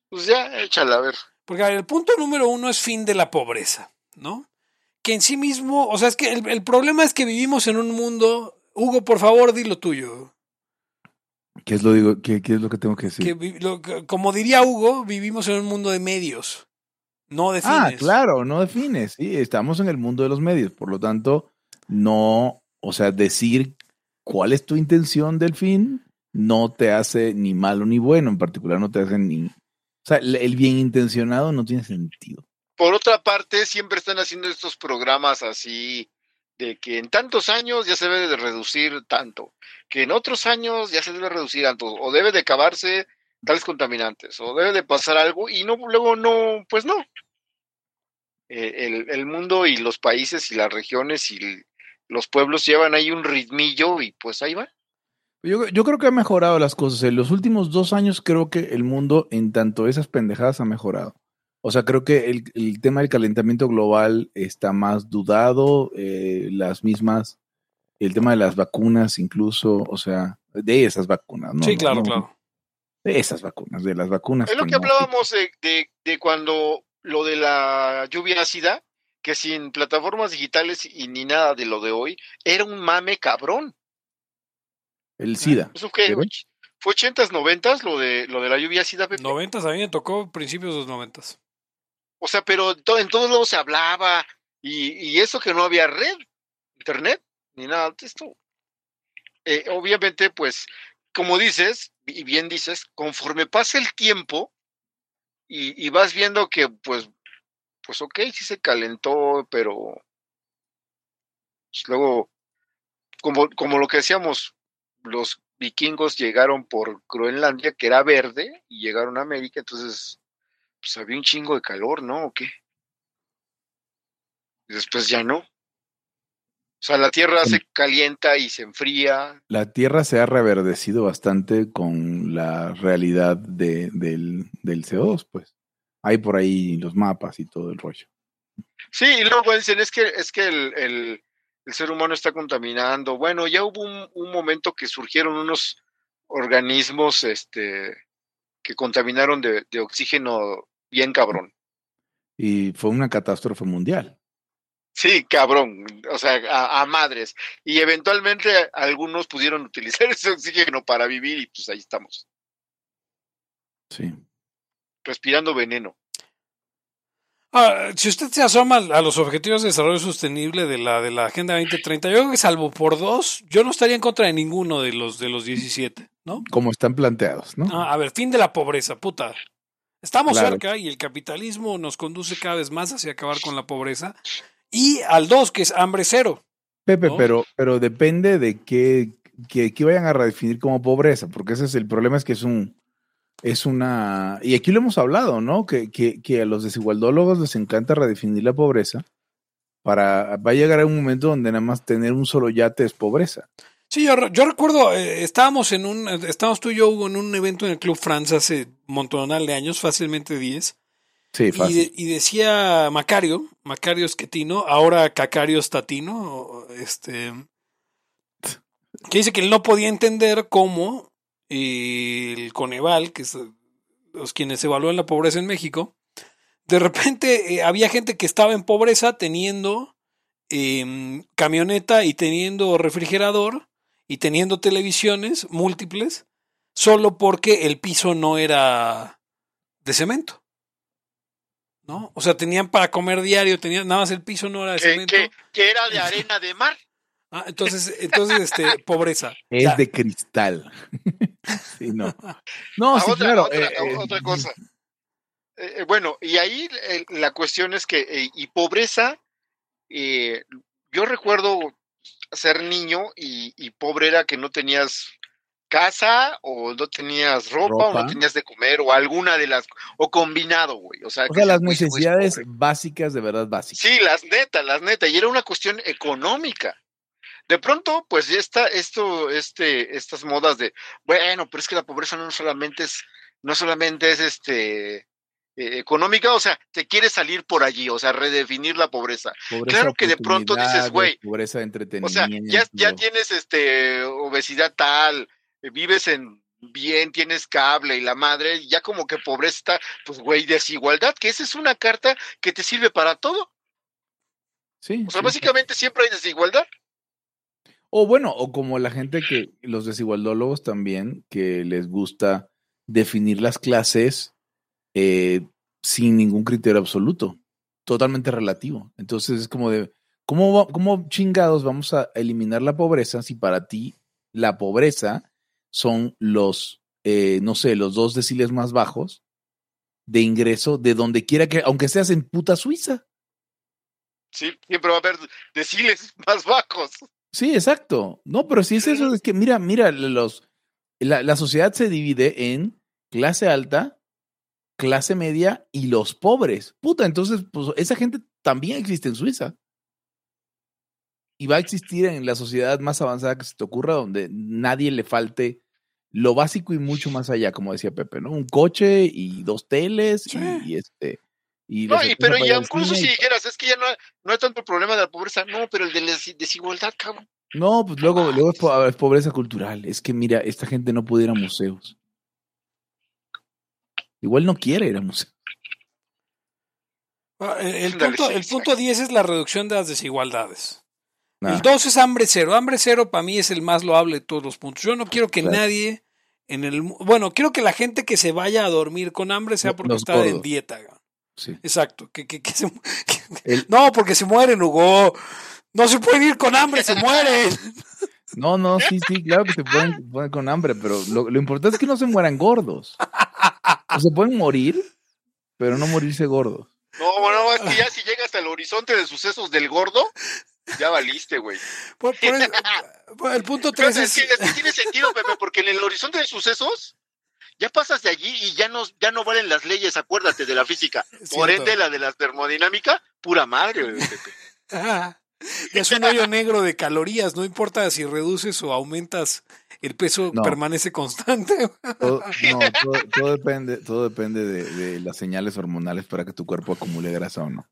Pues ya, échala a ver. Porque el punto número uno es fin de la pobreza, ¿no? Que en sí mismo, o sea, es que el, problema es que vivimos en un mundo, Hugo, por favor, di lo tuyo. ¿Qué es lo, digo, qué, es lo que tengo que decir? como diría Hugo, vivimos en un mundo de medios, no de ah, fines. Ah, claro, no de fines, sí, estamos en el mundo de los medios, por lo tanto, no, o sea, decir cuál es tu intención del fin no te hace ni malo ni bueno, en particular no te hace ni... O sea, el bien intencionado no tiene sentido. Por otra parte, siempre están haciendo estos programas así de que en tantos años ya se debe de reducir tanto, que en otros años ya se debe reducir tanto, o debe de acabarse tales contaminantes, o debe de pasar algo, y no, luego no, pues no. Eh, el, el, mundo y los países y las regiones y los pueblos llevan ahí un ritmillo y pues ahí va. Yo, yo creo que ha mejorado las cosas. En los últimos dos años creo que el mundo en tanto esas pendejadas ha mejorado. O sea, creo que el, el tema del calentamiento global está más dudado, eh, las mismas, el tema de las vacunas incluso, o sea, de esas vacunas, ¿no? Sí, claro, claro. De esas vacunas, de las vacunas. Es lo que, hablábamos de, de, de, cuando lo de la lluvia ácida, que sin plataformas digitales y ni nada de lo de hoy, era un mame cabrón. El SIDA. ¿Eso qué? ¿Fue 80s, 90s lo de, lo de la lluvia ácida? 90s, a mí me tocó principios de los 90s. O sea, pero en todos lados se hablaba y, eso que no había red, internet, ni nada de esto. Eh, obviamente, pues, como dices, y bien dices, conforme pasa el tiempo y, vas viendo que, pues, pues, ok, sí se calentó, pero pues, luego, como, como lo que decíamos, los vikingos llegaron por Groenlandia, que era verde, y llegaron a América, entonces pues había un chingo de calor, ¿no? ¿O qué? Y después ya no. O sea, la tierra se calienta y se enfría. La tierra se ha reverdecido bastante con la realidad de, del, del CO2, pues. Hay por ahí los mapas y todo el rollo. Sí, y luego dicen, es que, es que el, el, el ser humano está contaminando. Bueno, ya hubo un, un, momento que surgieron unos organismos este, que contaminaron de, de oxígeno bien cabrón. Y fue una catástrofe mundial. Sí, cabrón, o sea, a, madres. Y eventualmente algunos pudieron utilizar ese oxígeno para vivir y pues ahí estamos. Sí. Respirando veneno. Ah, si usted se asoma a los objetivos de desarrollo sostenible de la, de la Agenda 2030, yo creo que salvo por dos, yo no estaría en contra de ninguno de los de los 17, ¿no? Como están planteados, ¿no? Ah, a ver, fin de la pobreza, puta. Estamos cerca y el capitalismo nos conduce cada vez más hacia acabar con la pobreza. Y al dos, que es hambre cero. Pepe, pero, pero depende de qué, que, vayan a redefinir como pobreza, porque ese es el problema, es que es un, es una, y aquí lo hemos hablado, ¿no? Que, que, a los desigualdólogos les encanta redefinir la pobreza para, va a llegar a un momento donde nada más tener un solo yate es pobreza. Sí, yo, yo recuerdo, eh, estábamos en un, estábamos tú y yo en un evento en el Club France hace montonal de años, fácilmente 10. Sí, fácil. Y, decía Macario, Macario Esquetino, ahora Cacario Statino, este, que dice que él no podía entender cómo el Coneval, que es los quienes evalúan la pobreza en México, de repente eh, había gente que estaba en pobreza teniendo em, camioneta y teniendo refrigerador y teniendo televisiones múltiples, solo porque el piso no era de cemento. ¿No? O sea, tenían para comer diario, tenían nada más el piso no era de cemento. que era de arena de mar. Ah, entonces, entonces, este, pobreza. Es de cristal. sí, no. No, sí, otra, claro. Otra, eh, otra eh, cosa. Eh, bueno, y ahí la cuestión es que, y pobreza, yo recuerdo ser niño y, pobre era que no tenías casa o no tenías ropa, o no tenías de comer o alguna de las o combinado, güey. O sea, o sea las necesidades básicas de verdad básicas. Sí, las netas, las netas y era una cuestión económica. De pronto, pues ya está esto, este, estas modas de, bueno, pero es que la pobreza no solamente es, no solamente es este eh, económica, o sea, te quieres salir por allí, o sea, redefinir la pobreza. claro que de pronto dices, güey, pobreza de entretenimiento. O sea, ya, ya tienes este obesidad tal, vives en bien, tienes cable y la madre, ya como que pobreza está, pues güey, desigualdad, que esa es una carta que te sirve para todo. Sí. O sea, básicamente siempre hay desigualdad. O bueno, o como la gente que, los desigualdólogos también, que les gusta definir las clases eh, sin ningún criterio absoluto, totalmente relativo. Entonces es como de, ¿cómo, ¿cómo chingados vamos a eliminar la pobreza si para ti la pobreza son los, eh, no sé, los dos deciles más bajos de ingreso de donde quiera que, aunque seas en puta Suiza? Sí, siempre va a haber deciles más bajos. Sí, exacto. No, pero si es eso, es que mira, mira, los, la, sociedad se divide en clase alta, clase media y los pobres. Puta, entonces, pues esa gente también existe en Suiza. Y va a existir en la sociedad más avanzada que se te ocurra, donde nadie le falte lo básico y mucho más allá, como decía Pepe, ¿no? Un coche y dos teles y, este. Y no, pero ya incluso si dijeras, es que ya no, no hay tanto el problema de la pobreza, no, pero el de la desigualdad, cabrón. No, pues luego, luego es, pobreza cultural. Es que mira, esta gente no puede ir a museos. Igual no quiere ir a museos. Ah, el, punto, el punto 10 es la reducción de las desigualdades. El 2 es hambre cero. Hambre cero para mí es el más loable de todos los puntos. Yo no quiero que nadie en el... Bueno, quiero que la gente que se vaya a dormir con hambre sea porque está en dieta. Exacto. Que, que, no, porque se mueren, Hugo. No se pueden ir con hambre, se mueren. No, no, sí, sí, claro que se pueden con hambre, pero lo, importante es que no se mueran gordos. O se pueden morir, pero no morirse gordos. No, bueno, es que ya si llegas al horizonte de sucesos del gordo, ya valiste, güey. Por, el, punto 3 es... es que tiene sentido, Pepe, porque en el horizonte de sucesos ya pasas de allí y ya no, ya no valen las leyes, acuérdate de la física. Por ende, la de la termodinámica, pura madre, Pepe. Es un hoyo negro de calorías, no importa si reduces o aumentas, el peso permanece constante. Todo, no, todo, depende, todo depende de, las señales hormonales para que tu cuerpo acumule grasa o no.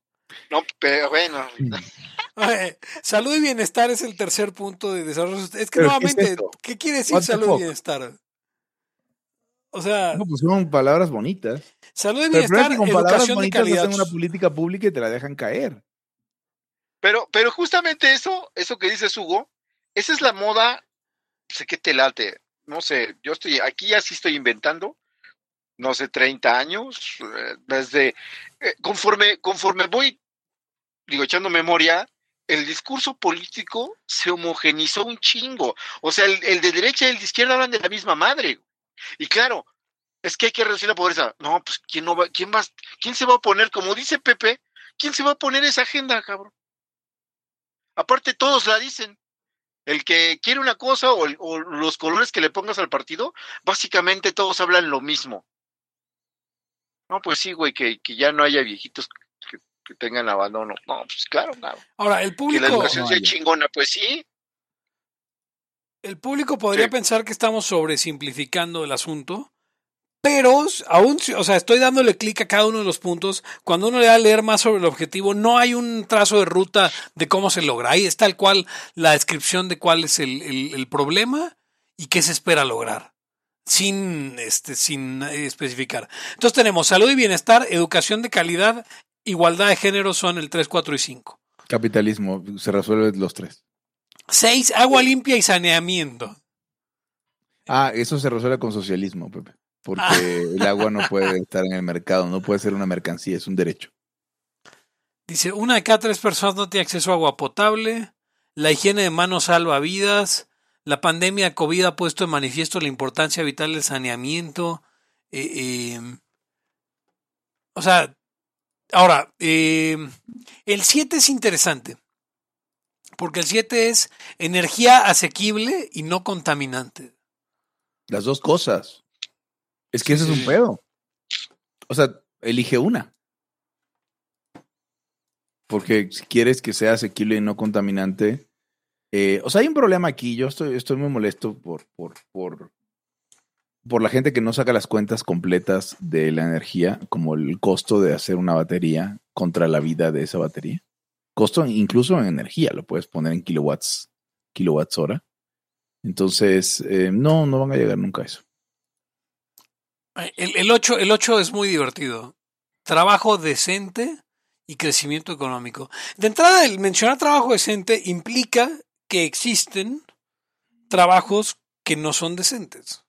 No, pero bueno. salud y bienestar es el tercer punto de desarrollo. Es que nuevamente, ¿qué, quiere decir salud y bienestar? O sea. No, pues son palabras bonitas. Salud y bienestar, con palabras bonitas hacen una política pública y te la dejan caer. Pero, pero justamente eso, eso que dices Hugo, esa es la moda, sé que te late, no sé, yo estoy, aquí ya sí estoy inventando, no sé, 30 años, eh, desde, eh, conforme, conforme voy, digo, echando memoria, el discurso político se homogenizó un chingo. O sea, el, el de derecha y el de izquierda hablan de la misma madre. Y claro, es que hay que reducir la pobreza. No, pues quién no va, quién va, quién se va a poner, como dice Pepe, quién se va a poner esa agenda, cabrón. Aparte, todos la dicen. El que quiere una cosa o, los colores que le pongas al partido, básicamente todos hablan lo mismo. No, pues sí, güey, que, que ya no haya viejitos que, tengan abandono. No, pues claro, claro. Ahora, el público. Que la educación sea chingona, pues sí. El público podría pensar que estamos sobresimplificando el asunto, pero aún, o sea, estoy dándole clic a cada uno de los puntos. Cuando uno le da a leer más sobre el objetivo, no hay un trazo de ruta de cómo se logra. Ahí está tal cual la descripción de cuál es el, problema y qué se espera lograr. Sin, este, sin especificar. Entonces tenemos salud y bienestar, educación de calidad, igualdad de género son el 3, 4 y 5. Capitalismo, se resuelve los tres. 6, agua limpia y saneamiento. Ah, eso se resuelve con socialismo, Pepe porque ah. el agua no puede estar en el mercado, no puede ser una mercancía, es un derecho. Dice, una de cada tres personas no tiene acceso a agua potable, la higiene de manos salva vidas, la pandemia COVID ha puesto en manifiesto la importancia vital del saneamiento. Eh, em, o sea, ahora, em, el 7 es interesante, porque el 7 es energía asequible y no contaminante. Las dos cosas. Es que ese es un pedo. O sea, elige una. Porque si quieres que sea asequible y no contaminante. Eh, o sea, hay un problema aquí. Yo estoy, estoy muy molesto por, por, por, por la gente que no saca las cuentas completas de la energía, como el costo de hacer una batería contra la vida de esa batería. Costo incluso en energía, lo puedes poner en kilowatts, kilowatts hora. Entonces, eh, no, no van a llegar nunca a eso. El, el, 8, el 8 es muy divertido. Trabajo decente y crecimiento económico. De entrada, el mencionar trabajo decente implica que existen trabajos que no son decentes.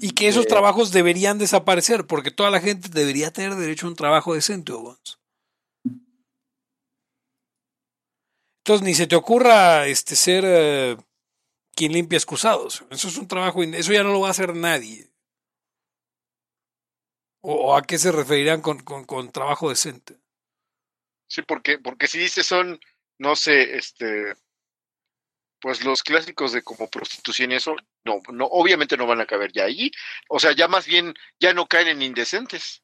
Y que esos trabajos deberían desaparecer, porque toda la gente debería tener derecho a un trabajo decente, Entonces, ni se te ocurra este, ser eh, quien limpia excusados. Eso es un trabajo, eso ya no lo va a hacer nadie. ¿O, a qué se referirán con, con, trabajo decente? Sí, porque, porque si dice son, no sé, este, pues los clásicos de como prostitución y eso, no, no, obviamente no van a caber ya allí. O sea, ya más bien, ya no caen en indecentes.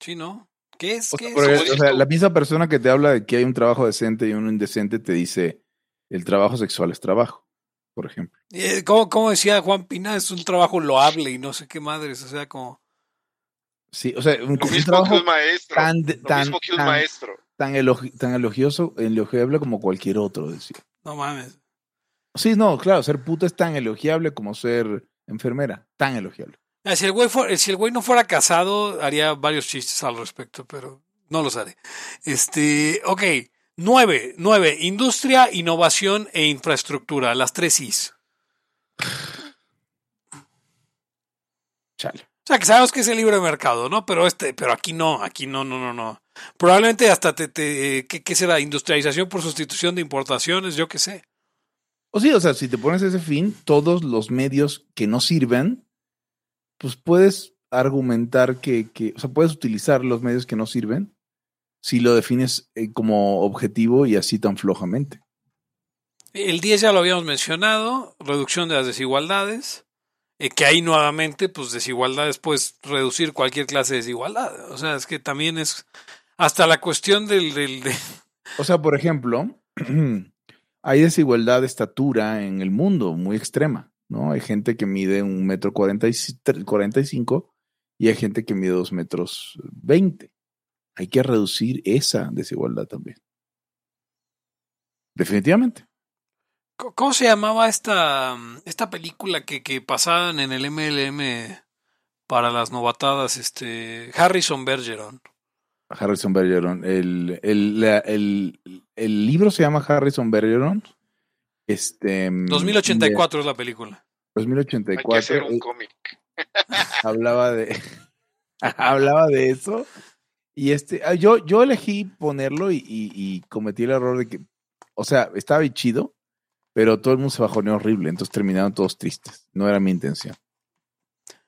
Sí, ¿no? ¿Qué es? ¿Qué es? la misma persona que te habla de que hay un trabajo decente y uno indecente te dice el trabajo sexual es trabajo, por ejemplo. Eh, como, como decía Juan Pina, es un trabajo loable y no sé qué madres, o sea, como... Sí, o sea, un, trabajo maestro, tan, tan, Tan, elogioso, elogiable como cualquier otro, decía. No mames. Sí, no, claro, ser puta es tan elogiable como ser enfermera, tan elogiable. Ah, si el, güey si el güey no fuera casado, haría varios chistes al respecto, pero no los haré. Este, ok, nueve, nueve, industria, innovación e infraestructura, las tres Is. Chale. O sea, que sabemos que es el libre mercado, ¿no? Pero este, pero aquí no, aquí no, no, no, no. Probablemente hasta te, te ¿qué, será? Industrialización por sustitución de importaciones, yo qué sé. O sí, o sea, si te pones ese fin, todos los medios que no sirven, pues puedes argumentar que, que o sea, puedes utilizar los medios que no sirven si lo defines eh, como objetivo y así tan flojamente. El 10 ya lo habíamos mencionado, reducción de las desigualdades. Eh, que ahí nuevamente, pues desigualdad pues reducir cualquier clase de desigualdad. O sea, es que también es hasta la cuestión del... del O sea, por ejemplo, hay desigualdad de estatura en el mundo muy extrema, ¿no? Hay gente que mide un metro cuarenta y cinco y hay gente que mide dos metros veinte. Hay que reducir esa desigualdad también. Definitivamente. ¿Cómo se llamaba esta, esta película que, que pasaban en el MLM para las novatadas? Este, Harrison Bergeron. Harrison Bergeron. El, el, el, libro se llama Harrison Bergeron. Este, 2084 es la película. 2084. Hay que hacer un cómic. hablaba de hablaba de eso. Y este, ah, yo, yo elegí ponerlo y, cometí el error de que, o sea, estaba chido, pero todo el mundo se bajoneó horrible, entonces terminaron todos tristes. No era mi intención.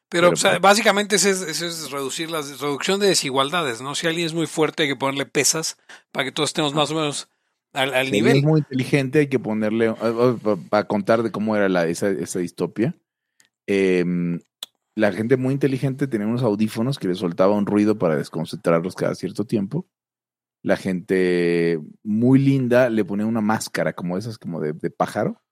Pero, o sea, pues básicamente eso es, reducir la reducción de desigualdades, ¿no? Si alguien es muy fuerte, hay que ponerle pesas para que todos estemos más o menos al, al si nivel. es muy inteligente, hay que ponerle, para contar de cómo era la, esa, esa distopia. Em, la gente muy inteligente tenía unos audífonos que le soltaba un ruido para desconcentrarlos cada cierto tiempo. La gente muy linda le ponía una máscara como esas, como de, pájaro.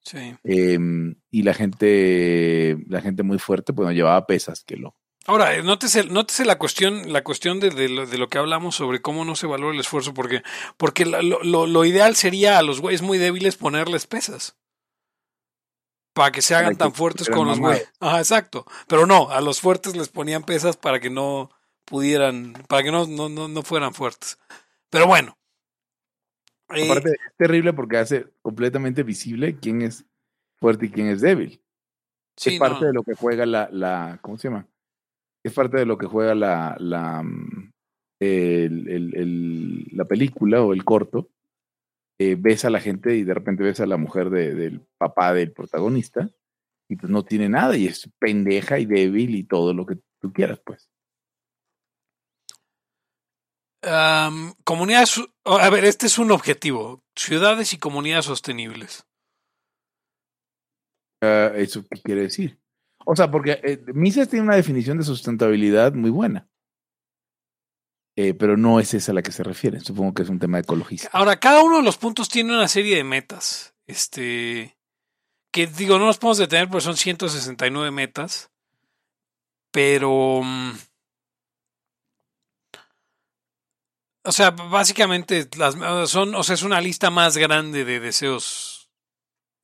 Sí. Em, y la gente, la gente muy fuerte, bueno, llevaba pesas que lo. Ahora, eh, nótese, nótese la cuestión, la cuestión de, de, lo, que hablamos sobre cómo no se valora el esfuerzo, porque, porque lo, lo, lo ideal sería a los güeyes muy débiles ponerles pesas para que se hagan tan fuertes con los güeyes. Ajá, exacto. Pero no, a los fuertes les ponían pesas para que no pudieran, para que no, no, no, fueran fuertes. Pero bueno. Eh, Aparte, es terrible porque hace completamente visible quién es fuerte y quién es débil. es parte de lo que juega la, la, ¿cómo se llama? Es parte de lo que juega la, la, mm, el, el, la película o el corto, eh, ves a la gente y de repente ves a la mujer del papá del protagonista y pues no tiene nada y es pendeja y débil y todo lo que tú quieras, pues. Comunidades, a ver, este es un objetivo, ciudades y comunidades sostenibles. Ah, ¿Eso qué quiere decir? O sea, porque eh, Mises tiene una definición de sustentabilidad muy buena. Eh, pero no es esa a la que se refiere. Supongo que es un tema ecologista. Ahora, cada uno de los puntos tiene una serie de metas. Este. Que digo, no los podemos detener porque son 169 metas. Pero. Mm, o sea, básicamente las, son, o sea, es una lista más grande de deseos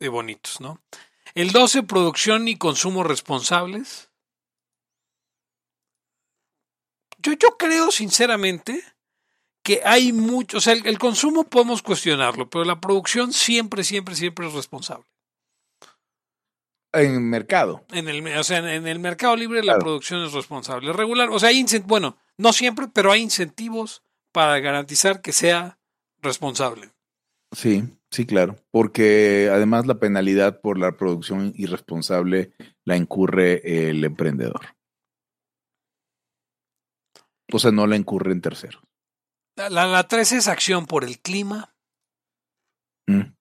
de bonitos, ¿no? El 12, producción y consumo responsables. Yo, yo creo sinceramente que hay mucho, o sea, el, consumo podemos cuestionarlo, pero la producción siempre, siempre, siempre es responsable. En el mercado. En el, o sea, en, el mercado libre la producción es responsable. Regular, o sea, hay bueno, no siempre, pero hay incentivos para garantizar que sea responsable. Sí, sí, claro. Porque además la penalidad por la producción irresponsable la incurre el emprendedor. O sea, no la incurre en tercero. La, la, 13 es acción por el clima. Mm.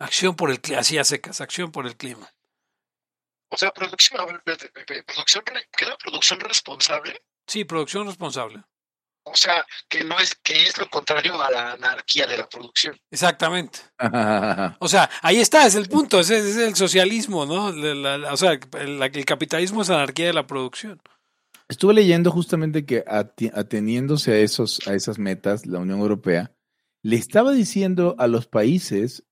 Acción por el clima, así a secas, acción por el clima. O sea, producción, producción, ¿qué producción responsable? Sí, producción responsable. O sea, que no es, que es lo contrario a la anarquía de la producción. Exactamente. o sea, ahí está, es el punto, ese es, el socialismo, ¿no? o sea, el capitalismo es anarquía de la producción. Estuve leyendo justamente que ateniéndose a, esos, a esas metas, la Unión Europea le estaba diciendo a los países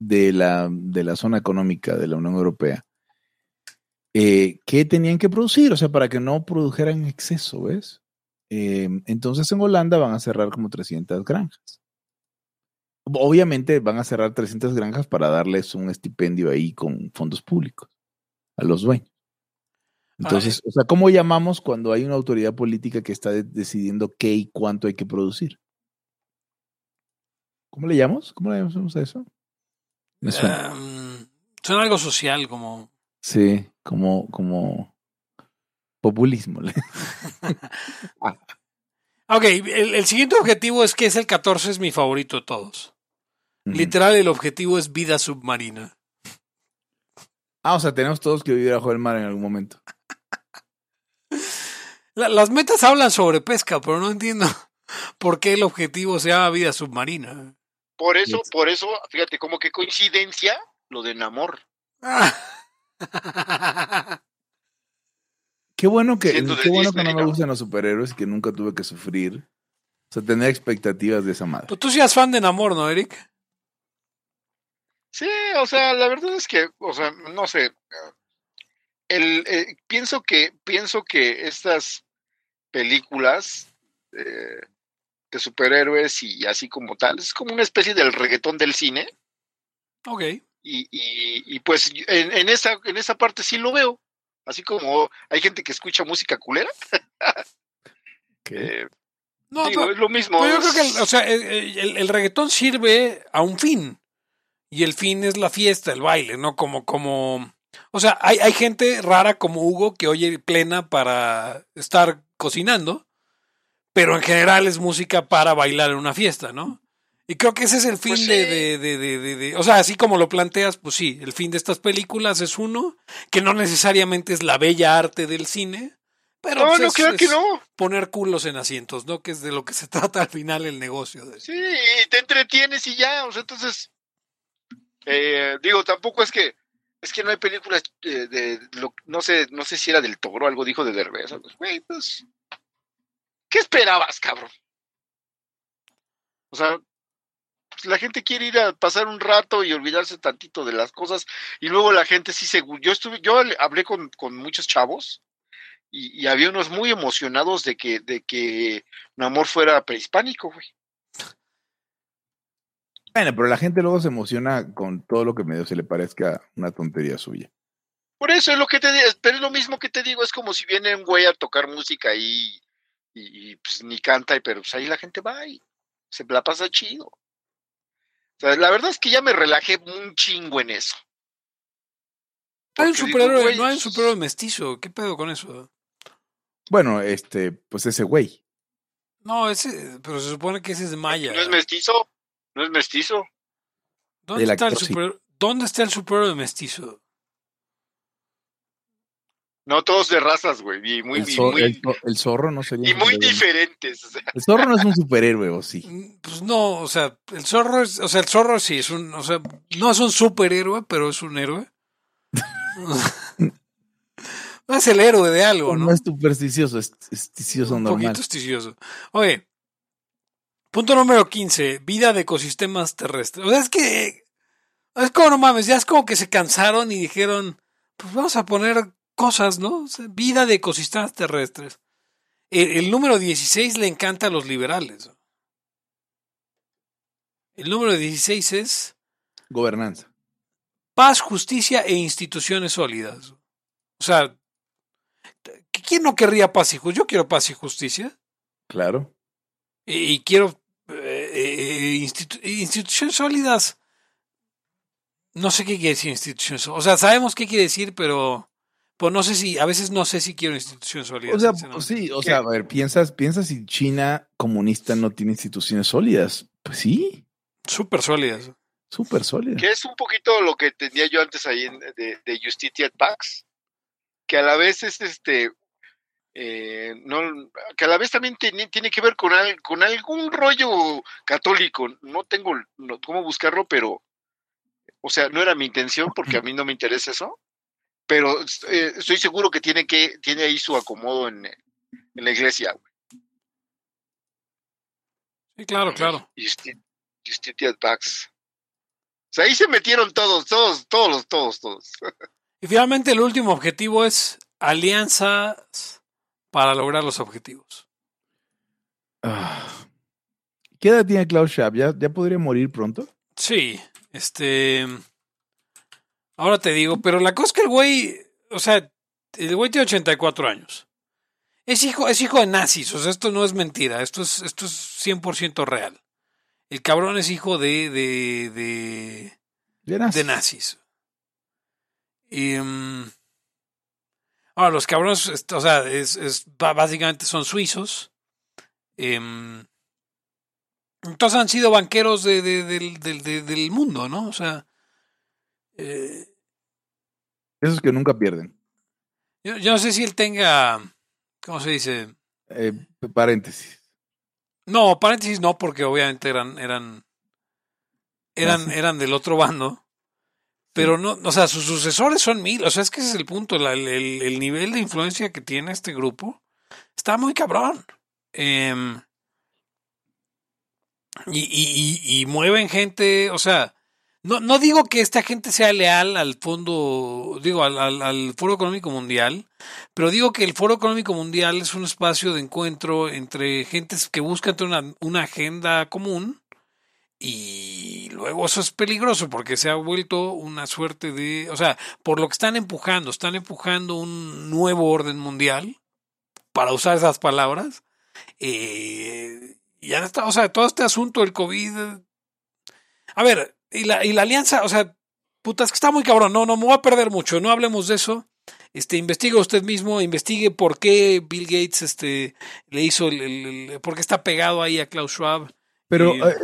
de la, de la zona económica de la Unión Europea eh, que tenían que producir, o sea, para que no produjeran exceso, ¿ves? Em, entonces en Holanda van a cerrar como 300 granjas. Obviamente van a cerrar 300 granjas para darles un estipendio ahí con fondos públicos a los dueños. Entonces, o sea, ¿cómo llamamos cuando hay una autoridad política que está decidiendo qué y cuánto hay que producir? ¿Cómo le llamamos? ¿Cómo le llamamos a eso? Me suena. Em, suena algo social, como. Sí, como, como populismo. ok, el, siguiente objetivo es que es el 14, es mi favorito de todos. Literal, el objetivo es vida submarina. Ah, o sea, tenemos todos que vivir bajo el mar en algún momento las metas hablan sobre pesca, pero no entiendo por qué el objetivo se llama vida submarina. Por eso, por eso, fíjate, como que coincidencia lo de Namor. qué bueno que, qué bueno que no me gustan los superhéroes y que nunca tuve que sufrir. O sea, tener expectativas de esa madre. Pues tú seas fan de Namor, ¿no, Eric? Sí, o sea, la verdad es que, o sea, no sé. El, eh, pienso que, pienso que estas películas eh, de superhéroes y así como tal. Es como una especie del reggaetón del cine. Ok. Y, y, pues en, esa, en esa parte sí lo veo. Así como hay gente que escucha música culera. Eh, no, pero, es lo mismo. yo creo que, o sea, el, reggaetón sirve a un fin. Y el fin es la fiesta, el baile, ¿no? Como, como. O sea, hay, hay gente rara como Hugo que oye plena para estar cocinando, pero en general es música para bailar en una fiesta, ¿no? Y creo que ese es el fin pues de, de, de, de, O sea, así como lo planteas, pues sí, el fin de estas películas es uno, que no necesariamente es la bella arte del cine, pero no, pues no, creo que no. poner culos en asientos, ¿no? Que es de lo que se trata al final el negocio. De... Sí, y te entretienes y ya, o sea, entonces, eh, digo, tampoco es que, es que no hay películas eh, de, lo, no sé, no sé si era del Toro, algo dijo de Derbez, güey, pues, ¿qué esperabas, cabrón? O sea, la gente quiere ir a pasar un rato y olvidarse tantito de las cosas y luego la gente sí se yo estuve yo hablé con, muchos chavos y, había unos muy emocionados de que de que mi amor fuera prehispánico güey. Bueno pero la gente luego se emociona con todo lo que medio se le parezca una tontería suya. Por eso es lo que te digo pero es lo mismo que te digo es como si viene un güey a tocar música y, y, pues ni canta pero pues ahí la gente va y se la pasa chido la verdad es que ya me relajé un chingo en eso. Hay un superhéroe, no hay un superhéroe mestizo. ¿Qué pedo con eso? Bueno, este, pues ese güey. No, ese, pero se supone que ese es de Maya. ¿No es mestizo? ¿No es mestizo? ¿Dónde, está, el super, ¿dónde está el superhéroe mestizo? No todos de razas, güey. Y muy, el, zorro no sería. Y muy diferentes. El zorro no es un superhéroe, ¿o sí? Mm, pues no, o sea, el zorro es. O sea, el zorro sí es un. O sea, no es un superhéroe, pero es un héroe. no es el héroe de algo, ¿no? No es supersticioso, es esticioso un normal. Poquito esticioso. Oye, punto número 15. Vida de ecosistemas terrestres. O sea, es que. Es como no mames, ya es como que se cansaron y dijeron. Pues vamos a poner cosas, ¿no? vida de ecosistemas terrestres. El, número 16 le encanta a los liberales. El número 16 es... Gobernanza. Paz, justicia e instituciones sólidas. O sea, ¿quién no querría paz y justicia? Yo quiero paz y justicia. Claro. Y, quiero eh, eh, instituciones sólidas. No sé qué quiere decir instituciones sólidas. O sea, sabemos qué quiere decir, pero pues no sé si, a veces no sé si quiero instituciones sólidas. O sea, pues sí, o sea, a ver, piensas, piensas si China comunista no tiene instituciones sólidas. Pues sí. Súper sólidas. Súper sólidas. Que es un poquito lo que tenía yo antes ahí de, de Justitia Pax, que a la vez es este, eh, no, que a la vez también tiene, tiene que ver con, con algún rollo católico. No tengo cómo buscarlo, pero, o sea, no era mi intención porque a mí no me interesa eso pero eh, estoy seguro que tiene que tiene ahí su acomodo en, en la iglesia. Sí, claro, claro. Justitia Pax. O sea, ahí se metieron todos, todos, todos, los, todos, todos. Y finalmente el último objetivo es alianzas para lograr los objetivos. Ah. ¿Qué edad tiene Klaus Schwab? ¿Ya, ¿Ya podría morir pronto? Sí, este Ahora te digo, pero la cosa es que el güey, o sea, el güey tiene 84 años. Es hijo, es hijo de nazis, o sea, esto no es mentira, esto es, esto es 100% real. El cabrón es hijo de, de, de, de nazis. Y, um, ahora, los cabrones, o sea, es, es, básicamente son suizos. Um, entonces han sido banqueros de, de, del mundo, ¿no? O sea, eh, Esos que nunca pierden. Yo, no sé si él tenga, ¿cómo se dice? Eh, paréntesis. No, paréntesis no, porque obviamente eran, eran, eran, eran del otro bando. Pero no, o sea, sus sucesores son mil. O sea, es que ese es el punto. el, nivel de influencia que tiene este grupo está muy cabrón. Em, y, y, y, mueven gente, o sea, no, no digo que esta gente sea leal al fondo, digo, al, al, Foro Económico Mundial, pero digo que el Foro Económico Mundial es un espacio de encuentro entre gentes que buscan una, una agenda común Y luego eso es peligroso porque se ha vuelto una suerte de, o sea, por lo que están empujando, están empujando un nuevo orden mundial, para usar esas palabras. Eh, y ya está, o sea, todo este asunto del COVID. A ver, y la, y la alianza, o sea, puta, es que está muy cabrón, no, no me voy a perder mucho, no hablemos de eso. Este, investigue usted mismo, investigue por qué Bill Gates este, le hizo, el, por qué está pegado ahí a Klaus Schwab. Pero eh,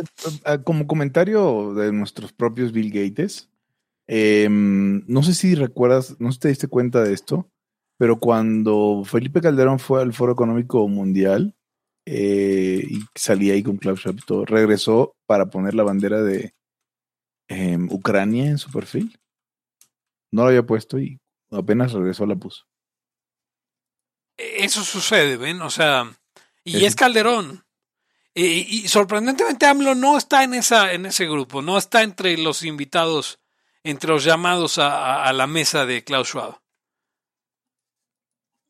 eh, como comentario de nuestros propios Bill Gates, em, no sé si recuerdas, no sé si te diste cuenta de esto, pero cuando Felipe Calderón fue al Foro Económico Mundial eh, y salía ahí con Klaus Schwab y todo, regresó para poner la bandera de em, Ucrania en su perfil. No lo había puesto y apenas regresó la puso. Eso sucede, ¿ven? O sea, y es Calderón. Y, sorprendentemente AMLO no está en, esa, en ese grupo, no está entre los invitados, entre los llamados a, la mesa de Klaus Schwab.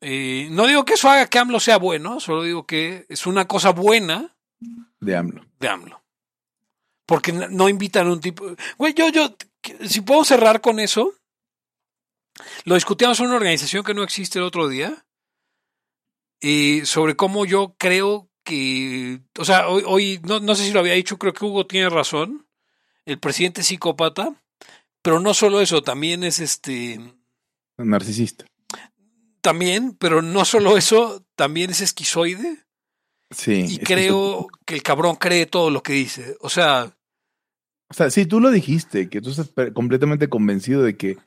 no digo que eso haga que AMLO sea bueno, solo digo que es una cosa buena de AMLO. De AMLO. Porque no invitan a un tipo. Güey, yo, yo, si puedo cerrar con eso, lo discutíamos en una organización que no existe el otro día, y sobre cómo yo creo que, o sea, hoy, hoy no, no, sé si lo había dicho, creo que Hugo tiene razón, el presidente es psicópata, pero no solo eso, también es este... Narcisista. También, pero no solo eso, también es esquizoide. Sí. Y creo que el cabrón cree todo lo que dice. O sea... O sea, sí, tú lo dijiste, que tú estás completamente convencido de que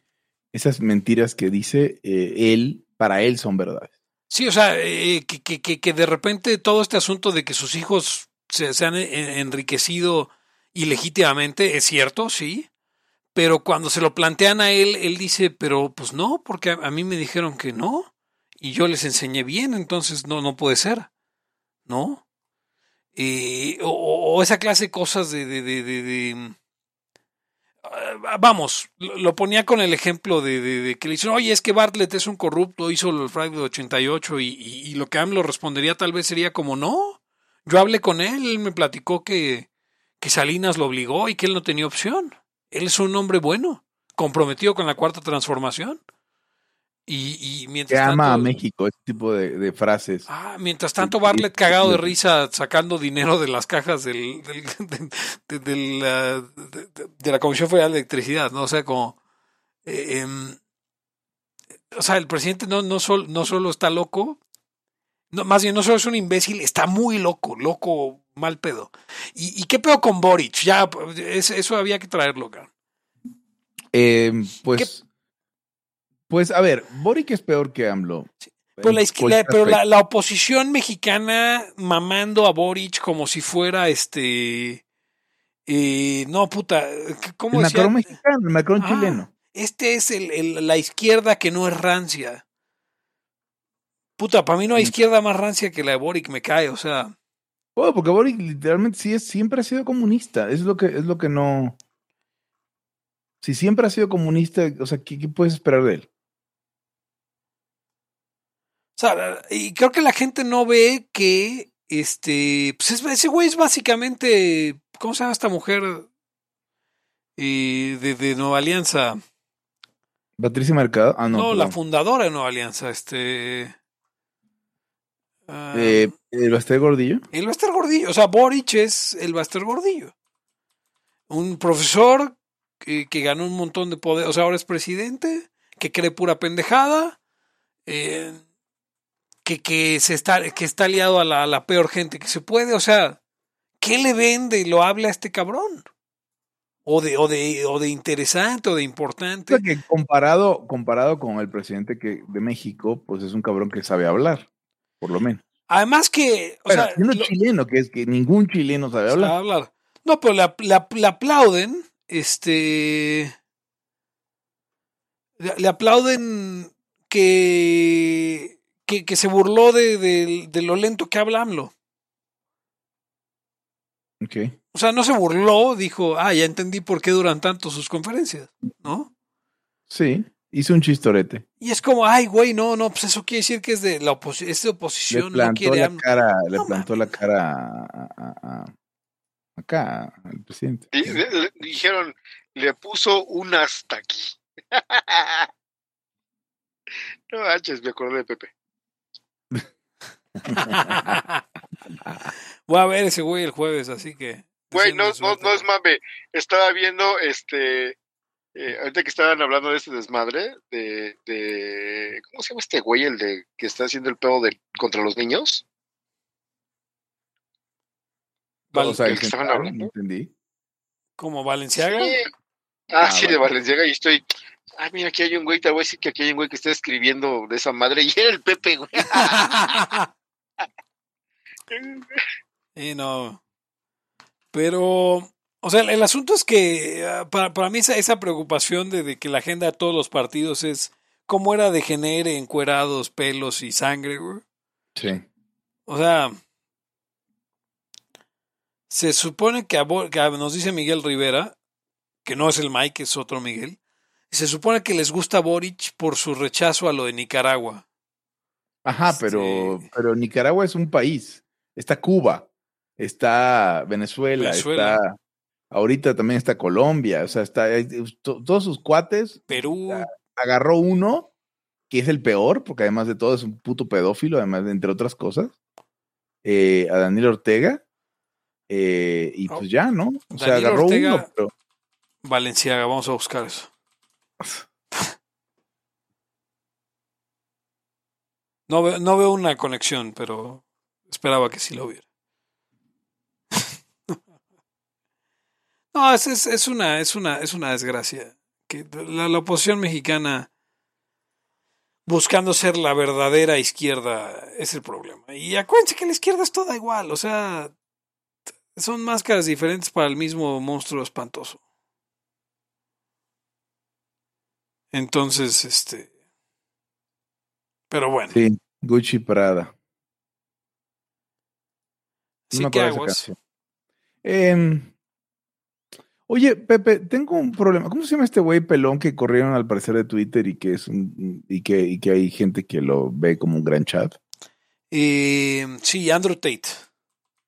esas mentiras que dice eh, él, para él son verdades. Sí, o sea, eh, que, que, que, de repente todo este asunto de que sus hijos se, han enriquecido ilegítimamente es cierto, sí, pero cuando se lo plantean a él, él dice, pero pues no, porque a, mí me dijeron que no, y yo les enseñé bien, entonces no, no puede ser, ¿no? Eh, o, esa clase de cosas de, de, de Ah, vamos, lo ponía con el ejemplo de, que le dicen, oye, es que Bartlett es un corrupto, hizo el fraude de 88 y, y, lo que AMLO respondería tal vez sería como, no, yo hablé con él, él me platicó que, que Salinas lo obligó y que él no tenía opción. Él es un hombre bueno, comprometido con la cuarta transformación. Y, mientras que ama a México, ese tipo de, frases. Ah, mientras tanto, Bartlett cagado de risa sacando dinero de las cajas del, de, la, de, la Comisión Federal de Electricidad, ¿no? O sea, como. Eh, em, o sea, el presidente no, no, no solo está loco, no, más bien no solo es un imbécil, está muy loco, loco, mal pedo. ¿Y, y qué pedo con Boric? Ya, eso había que traerlo, cara. Eh, pues. Pues a ver, Boric es peor que AMLO. Pero, la, pero la, oposición mexicana mamando a Boric como si fuera este. Eh, no, puta. ¿Cómo el Macron mexicano, el Macron ah, chileno. Este es el, la izquierda que no es rancia. Puta, para mí no hay izquierda más rancia que la de Boric, me cae, o sea. Oh, porque Boric literalmente sí es, siempre ha sido comunista. Es lo que, es lo que no. Si siempre ha sido comunista, o sea, qué puedes esperar de él? O sea, y creo que la gente no ve que este, pues ese güey es básicamente, ¿cómo se llama esta mujer eh, de, Nueva Alianza? Patricia Mercado. Ah, no. No, la fundadora de Nueva Alianza, este. Eh, ¿El Baster Gordillo? El Baster Gordillo. O sea, Boric es el Baster Gordillo. Un profesor que, que, ganó un montón de poder. O sea, ahora es presidente, que cree pura pendejada. Eh, que, que, se está, que está aliado a la, peor gente que se puede. O sea, ¿qué le vende y lo habla a este cabrón? O de, o de, o de interesante o de importante. que comparado, comparado con el presidente que, de México, pues es un cabrón que sabe hablar, por lo menos. Además que. O sea, chileno, que es que ningún chileno sabe hablar. hablar. No, pero le, aplauden. Este. le aplauden que que, se burló de, lo lento que habla AMLO. Ok. O sea, no se burló, dijo, ah, ya entendí por qué duran tanto sus conferencias, ¿no? Sí, hizo un chistorete. Y es como, ay, güey, no, no, pues eso quiere decir que es de la oposición, es de oposición, le plantó no La cara, le plantó la cara a, acá, al presidente. dijeron, le puso un hasta aquí. no manches, me acordé de Pepe. Voy a ver ese güey el jueves, así que. Güey, no, no, no, es mame. Estaba viendo este. Eh, ahorita que estaban hablando de este desmadre, de, de. ¿Cómo se llama este güey, el de que está haciendo el pedo de, contra los niños? o sea, el que estaban hablando. entendí. ¿Como Valenciaga? Ah, ah, sí, de Valenciaga, y estoy. Ah, mira, aquí hay un güey, te voy a decir que aquí hay un güey que está escribiendo de esa madre, y era el Pepe, güey. y no. Pero, o sea, el, asunto es que ah, para, para mí esa, esa preocupación de, que la agenda de todos los partidos es cómo era de genere encuerados, pelos y sangre, güey. Sí. O sea, se supone que, que nos dice Miguel Rivera, que no es el Mike, es otro Miguel, se supone que les gusta Boric por su rechazo a lo de Nicaragua. Ajá, pero, pero Nicaragua es un país. Está Cuba, está Venezuela, está. Ahorita también está Colombia, o sea, está todos sus cuates. Perú. Agarró uno que es el peor, porque además de todo es un puto pedófilo, además de entre otras cosas. Eh, a Daniel Ortega. Eh, y oh, pues ya, ¿no? O sea, agarró uno, pero. Valenciaga, vamos a buscar eso. No, no veo una conexión, pero esperaba que sí lo hubiera. no, es, es, una, es, una, es una desgracia. Que la, la, oposición mexicana, buscando ser la verdadera izquierda, es el problema. Y acuérdense que la izquierda es toda igual, o sea, son máscaras diferentes para el mismo monstruo espantoso. Entonces, este. Pero bueno. Sí, Gucci Prada. Sí, ¿qué aguas? Eh, oye, Pepe, tengo un problema. ¿Cómo se llama este güey pelón que corrieron al parecer de Twitter y que es un, y que, y que hay gente que lo ve como un gran chat? Eh, sí, Andrew Tate.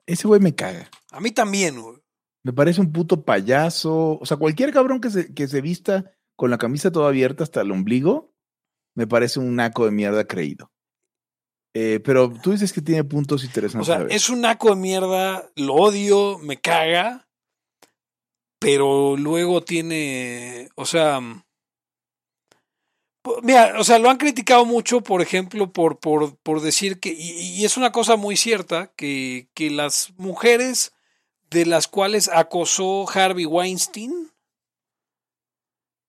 Ese güey me caga. A mí también, güey. Me parece un puto payaso. O sea, cualquier cabrón que se, que se vista con la camisa toda abierta hasta el ombligo, me parece un naco de mierda creído. Eh, pero tú dices que tiene puntos interesantes. O sea, es un naco de mierda, lo odio, me caga, pero luego tiene, o sea, mira, o sea, lo han criticado mucho, por ejemplo, por, por, por decir que, y, es una cosa muy cierta, que, que las mujeres de las cuales acosó Harvey Weinstein,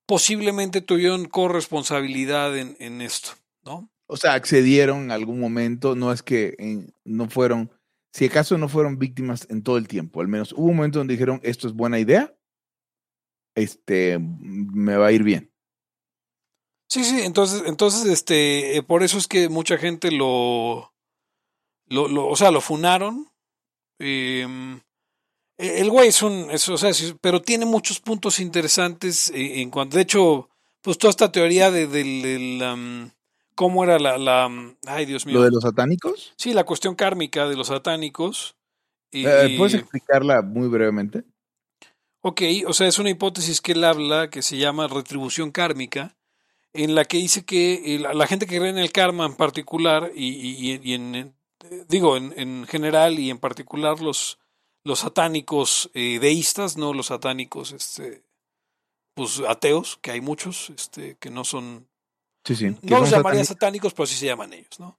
posiblemente tuvieron corresponsabilidad en, en esto. O sea, accedieron en algún momento, no es que no fueron, si acaso no fueron víctimas en todo el tiempo, al menos hubo un momento donde dijeron, esto es buena idea, este, me va a ir bien. Sí, sí, entonces, entonces, este, eh, por eso es que mucha gente lo, lo, o sea, lo funaron. Eh, eh, el güey es un, o sea, pero tiene muchos puntos interesantes eh, en cuanto, de hecho, pues toda esta teoría de, del, cómo era la, la, ay Dios mío. ¿Lo de los satánicos? Sí, la cuestión kármica de los satánicos. Eh, ¿Puedes explicarla muy brevemente? Ok, o sea, es una hipótesis que él habla que se llama retribución kármica, en la que dice que la, gente que cree en el karma en particular, y, y en, digo, en, en, general y en particular los, los satánicos eh, deístas, no los satánicos este, pues, ateos, que hay muchos, este, que no son... Sí, sí, no los llamaría satánicos, pero sí se llaman ellos, ¿no?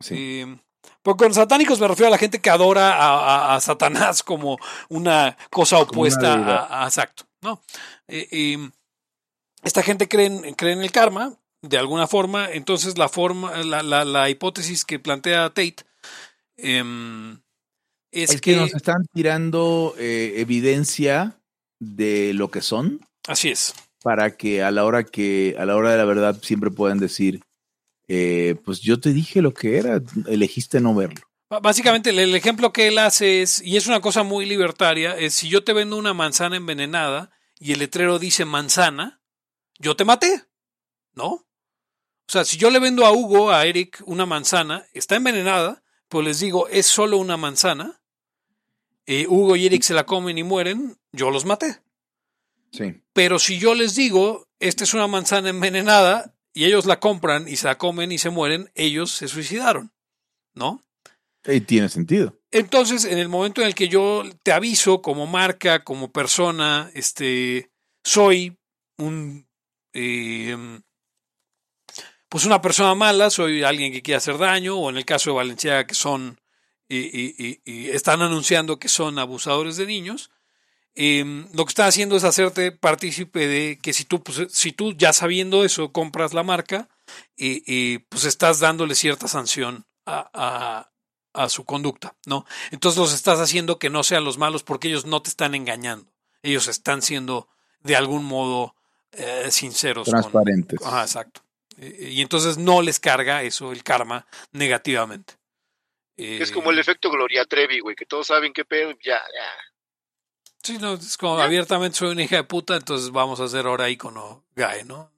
Sí. Eh, porque con satánicos me refiero a la gente que adora a, Satanás como una cosa opuesta a, exacto, ¿no? Eh, esta gente cree en, cree en el karma, de alguna forma, entonces la forma, la, la, la hipótesis que plantea Tate eh, es, que, nos están tirando eh, evidencia de lo que son. Así es. Para que a la hora que, a la hora de la verdad, siempre puedan decir, eh, pues yo te dije lo que era, elegiste no verlo. Básicamente el ejemplo que él hace es, y es una cosa muy libertaria, es si yo te vendo una manzana envenenada y el letrero dice manzana, yo te maté, ¿no? O sea, si yo le vendo a Hugo, a Eric, una manzana, está envenenada, pues les digo, es solo una manzana, eh, Hugo y Eric se la comen y mueren, yo los maté. Sí. Pero si yo les digo, esta es una manzana envenenada, y ellos la compran y se la comen y se mueren, ellos se suicidaron, ¿no? Y tiene sentido. Entonces, en el momento en el que yo te aviso como marca, como persona, este, soy un, eh, pues una persona mala, soy alguien que quiere hacer daño, o en el caso de Valenciaga que son, y, y están anunciando que son abusadores de niños, Em, lo que está haciendo es hacerte partícipe de que si tú, pues, si tú ya sabiendo eso compras la marca, y, pues estás dándole cierta sanción a, a, su conducta, ¿no? Entonces los estás haciendo que no sean los malos porque ellos no te están engañando, ellos están siendo de algún modo eh, sinceros. Transparentes. exacto. y entonces no les carga eso, el karma, negativamente. es como el eh, efecto Gloria Trevi, güey, que todos saben qué pedo, ya, ya Sí, no, es como abiertamente soy una hija de puta, entonces vamos a hacer ahora icono gay, ¿no?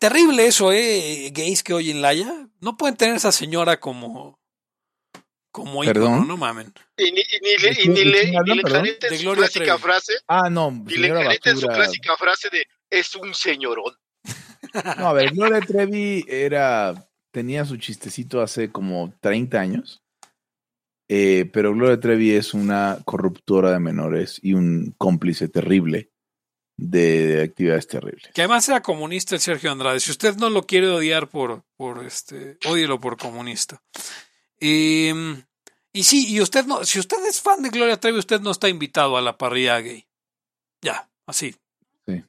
Terrible eso, ¿eh? Gays que oyen Laia. No pueden tener esa señora como. Como icono, no mamen. Y ni, y ni, y ni le, y le carenten su clásica frase. Ah, no. Y le carenten su clásica frase de es un señorón. No, a ver, Gloria Trevi era. Tenía su chistecito hace como 30 años. Eh, pero Gloria Trevi es una corruptora de menores y un cómplice terrible de, actividades terribles. Que además era comunista el Sergio Andrade. Si usted no lo quiere odiar por, por este, odielo por comunista. Y, y sí, y usted no, si usted es fan de Gloria Trevi, usted no está invitado a la parrilla gay. Ya, así. Sí.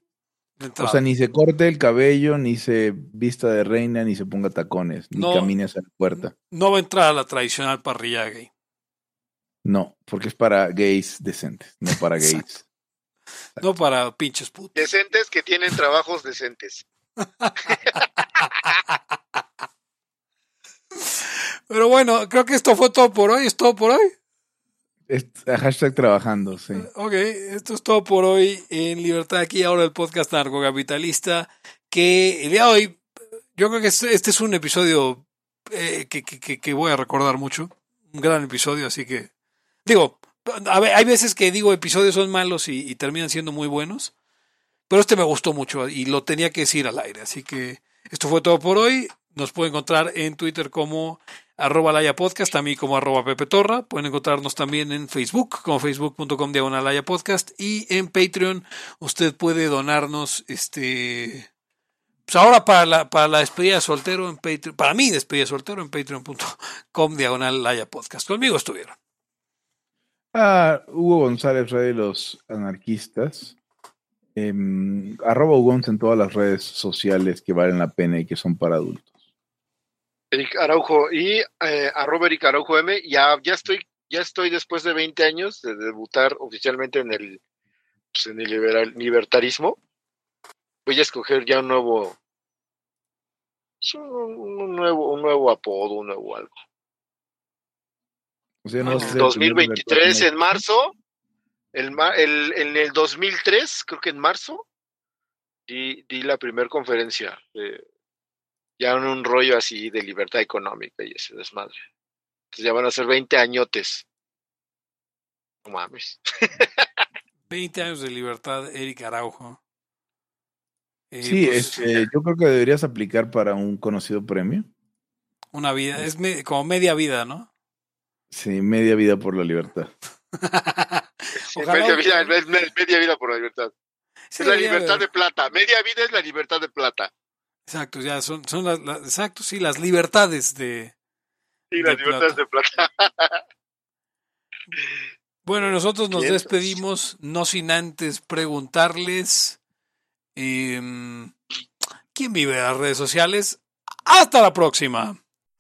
O sea, ni se corte el cabello, ni se vista de reina, ni se ponga tacones, ni camine hacia la puerta. No va a entrar a la tradicional parrilla gay. No, porque es para gays decentes, no para gays. No para pinches putos. Decentes que tienen trabajos decentes. Pero bueno, creo que esto fue todo por hoy. ¿Es todo por hoy? hashtag trabajando, sí. Ok, esto es todo por hoy en Libertad aquí, ahora el podcast narcocapitalista, que el día de hoy, yo creo que este, este es un episodio eh, que, que voy a recordar mucho, un gran episodio, así que Digo, hay veces que digo episodios son malos y, terminan siendo muy buenos, pero este me gustó mucho y lo tenía que decir al aire. Así que esto fue todo por hoy. Nos pueden encontrar en Twitter como arroba Laya Podcast, también como arroba Pepe Torra. Pueden encontrarnos también en Facebook como facebook.com diagonal Podcast y en Patreon usted puede donarnos este pues ahora para la, para la despedida de soltero en Patreon, para mí despedida de soltero en patreon.com diagonal Podcast. Conmigo estuvieron. Ah, Hugo González, rey de los anarquistas. Eh, arroba Hugo en todas las redes sociales que valen la pena y que son para adultos. Eric Araujo y eh, arroba Eric Araujo M. Ya, ya estoy, ya estoy después de 20 años de debutar oficialmente en el, pues, libertarismo. Voy a escoger ya un nuevo, un nuevo, un nuevo apodo, un nuevo algo en 2023, en marzo, el, el, en el 2003, creo que en marzo, di, di la primera conferencia, ya en un rollo así de libertad económica y ese desmadre. Entonces ya van a ser 20 añotes. No mames. 20 años de libertad, Eric Araujo. Eh, sí, pues, este, yo creo que deberías aplicar para un conocido premio. Una vida, es como media vida, ¿no? Sí, media vida por la libertad. media, vida, media vida por la libertad. es la libertad de plata. Media vida es la libertad de plata. Exacto, ya son, son las, exacto, sí, las libertades de. Sí, las libertades de plata. bueno, nosotros nos despedimos, no sin antes preguntarles. Em, ¿Quién vive en las redes sociales? Hasta la próxima.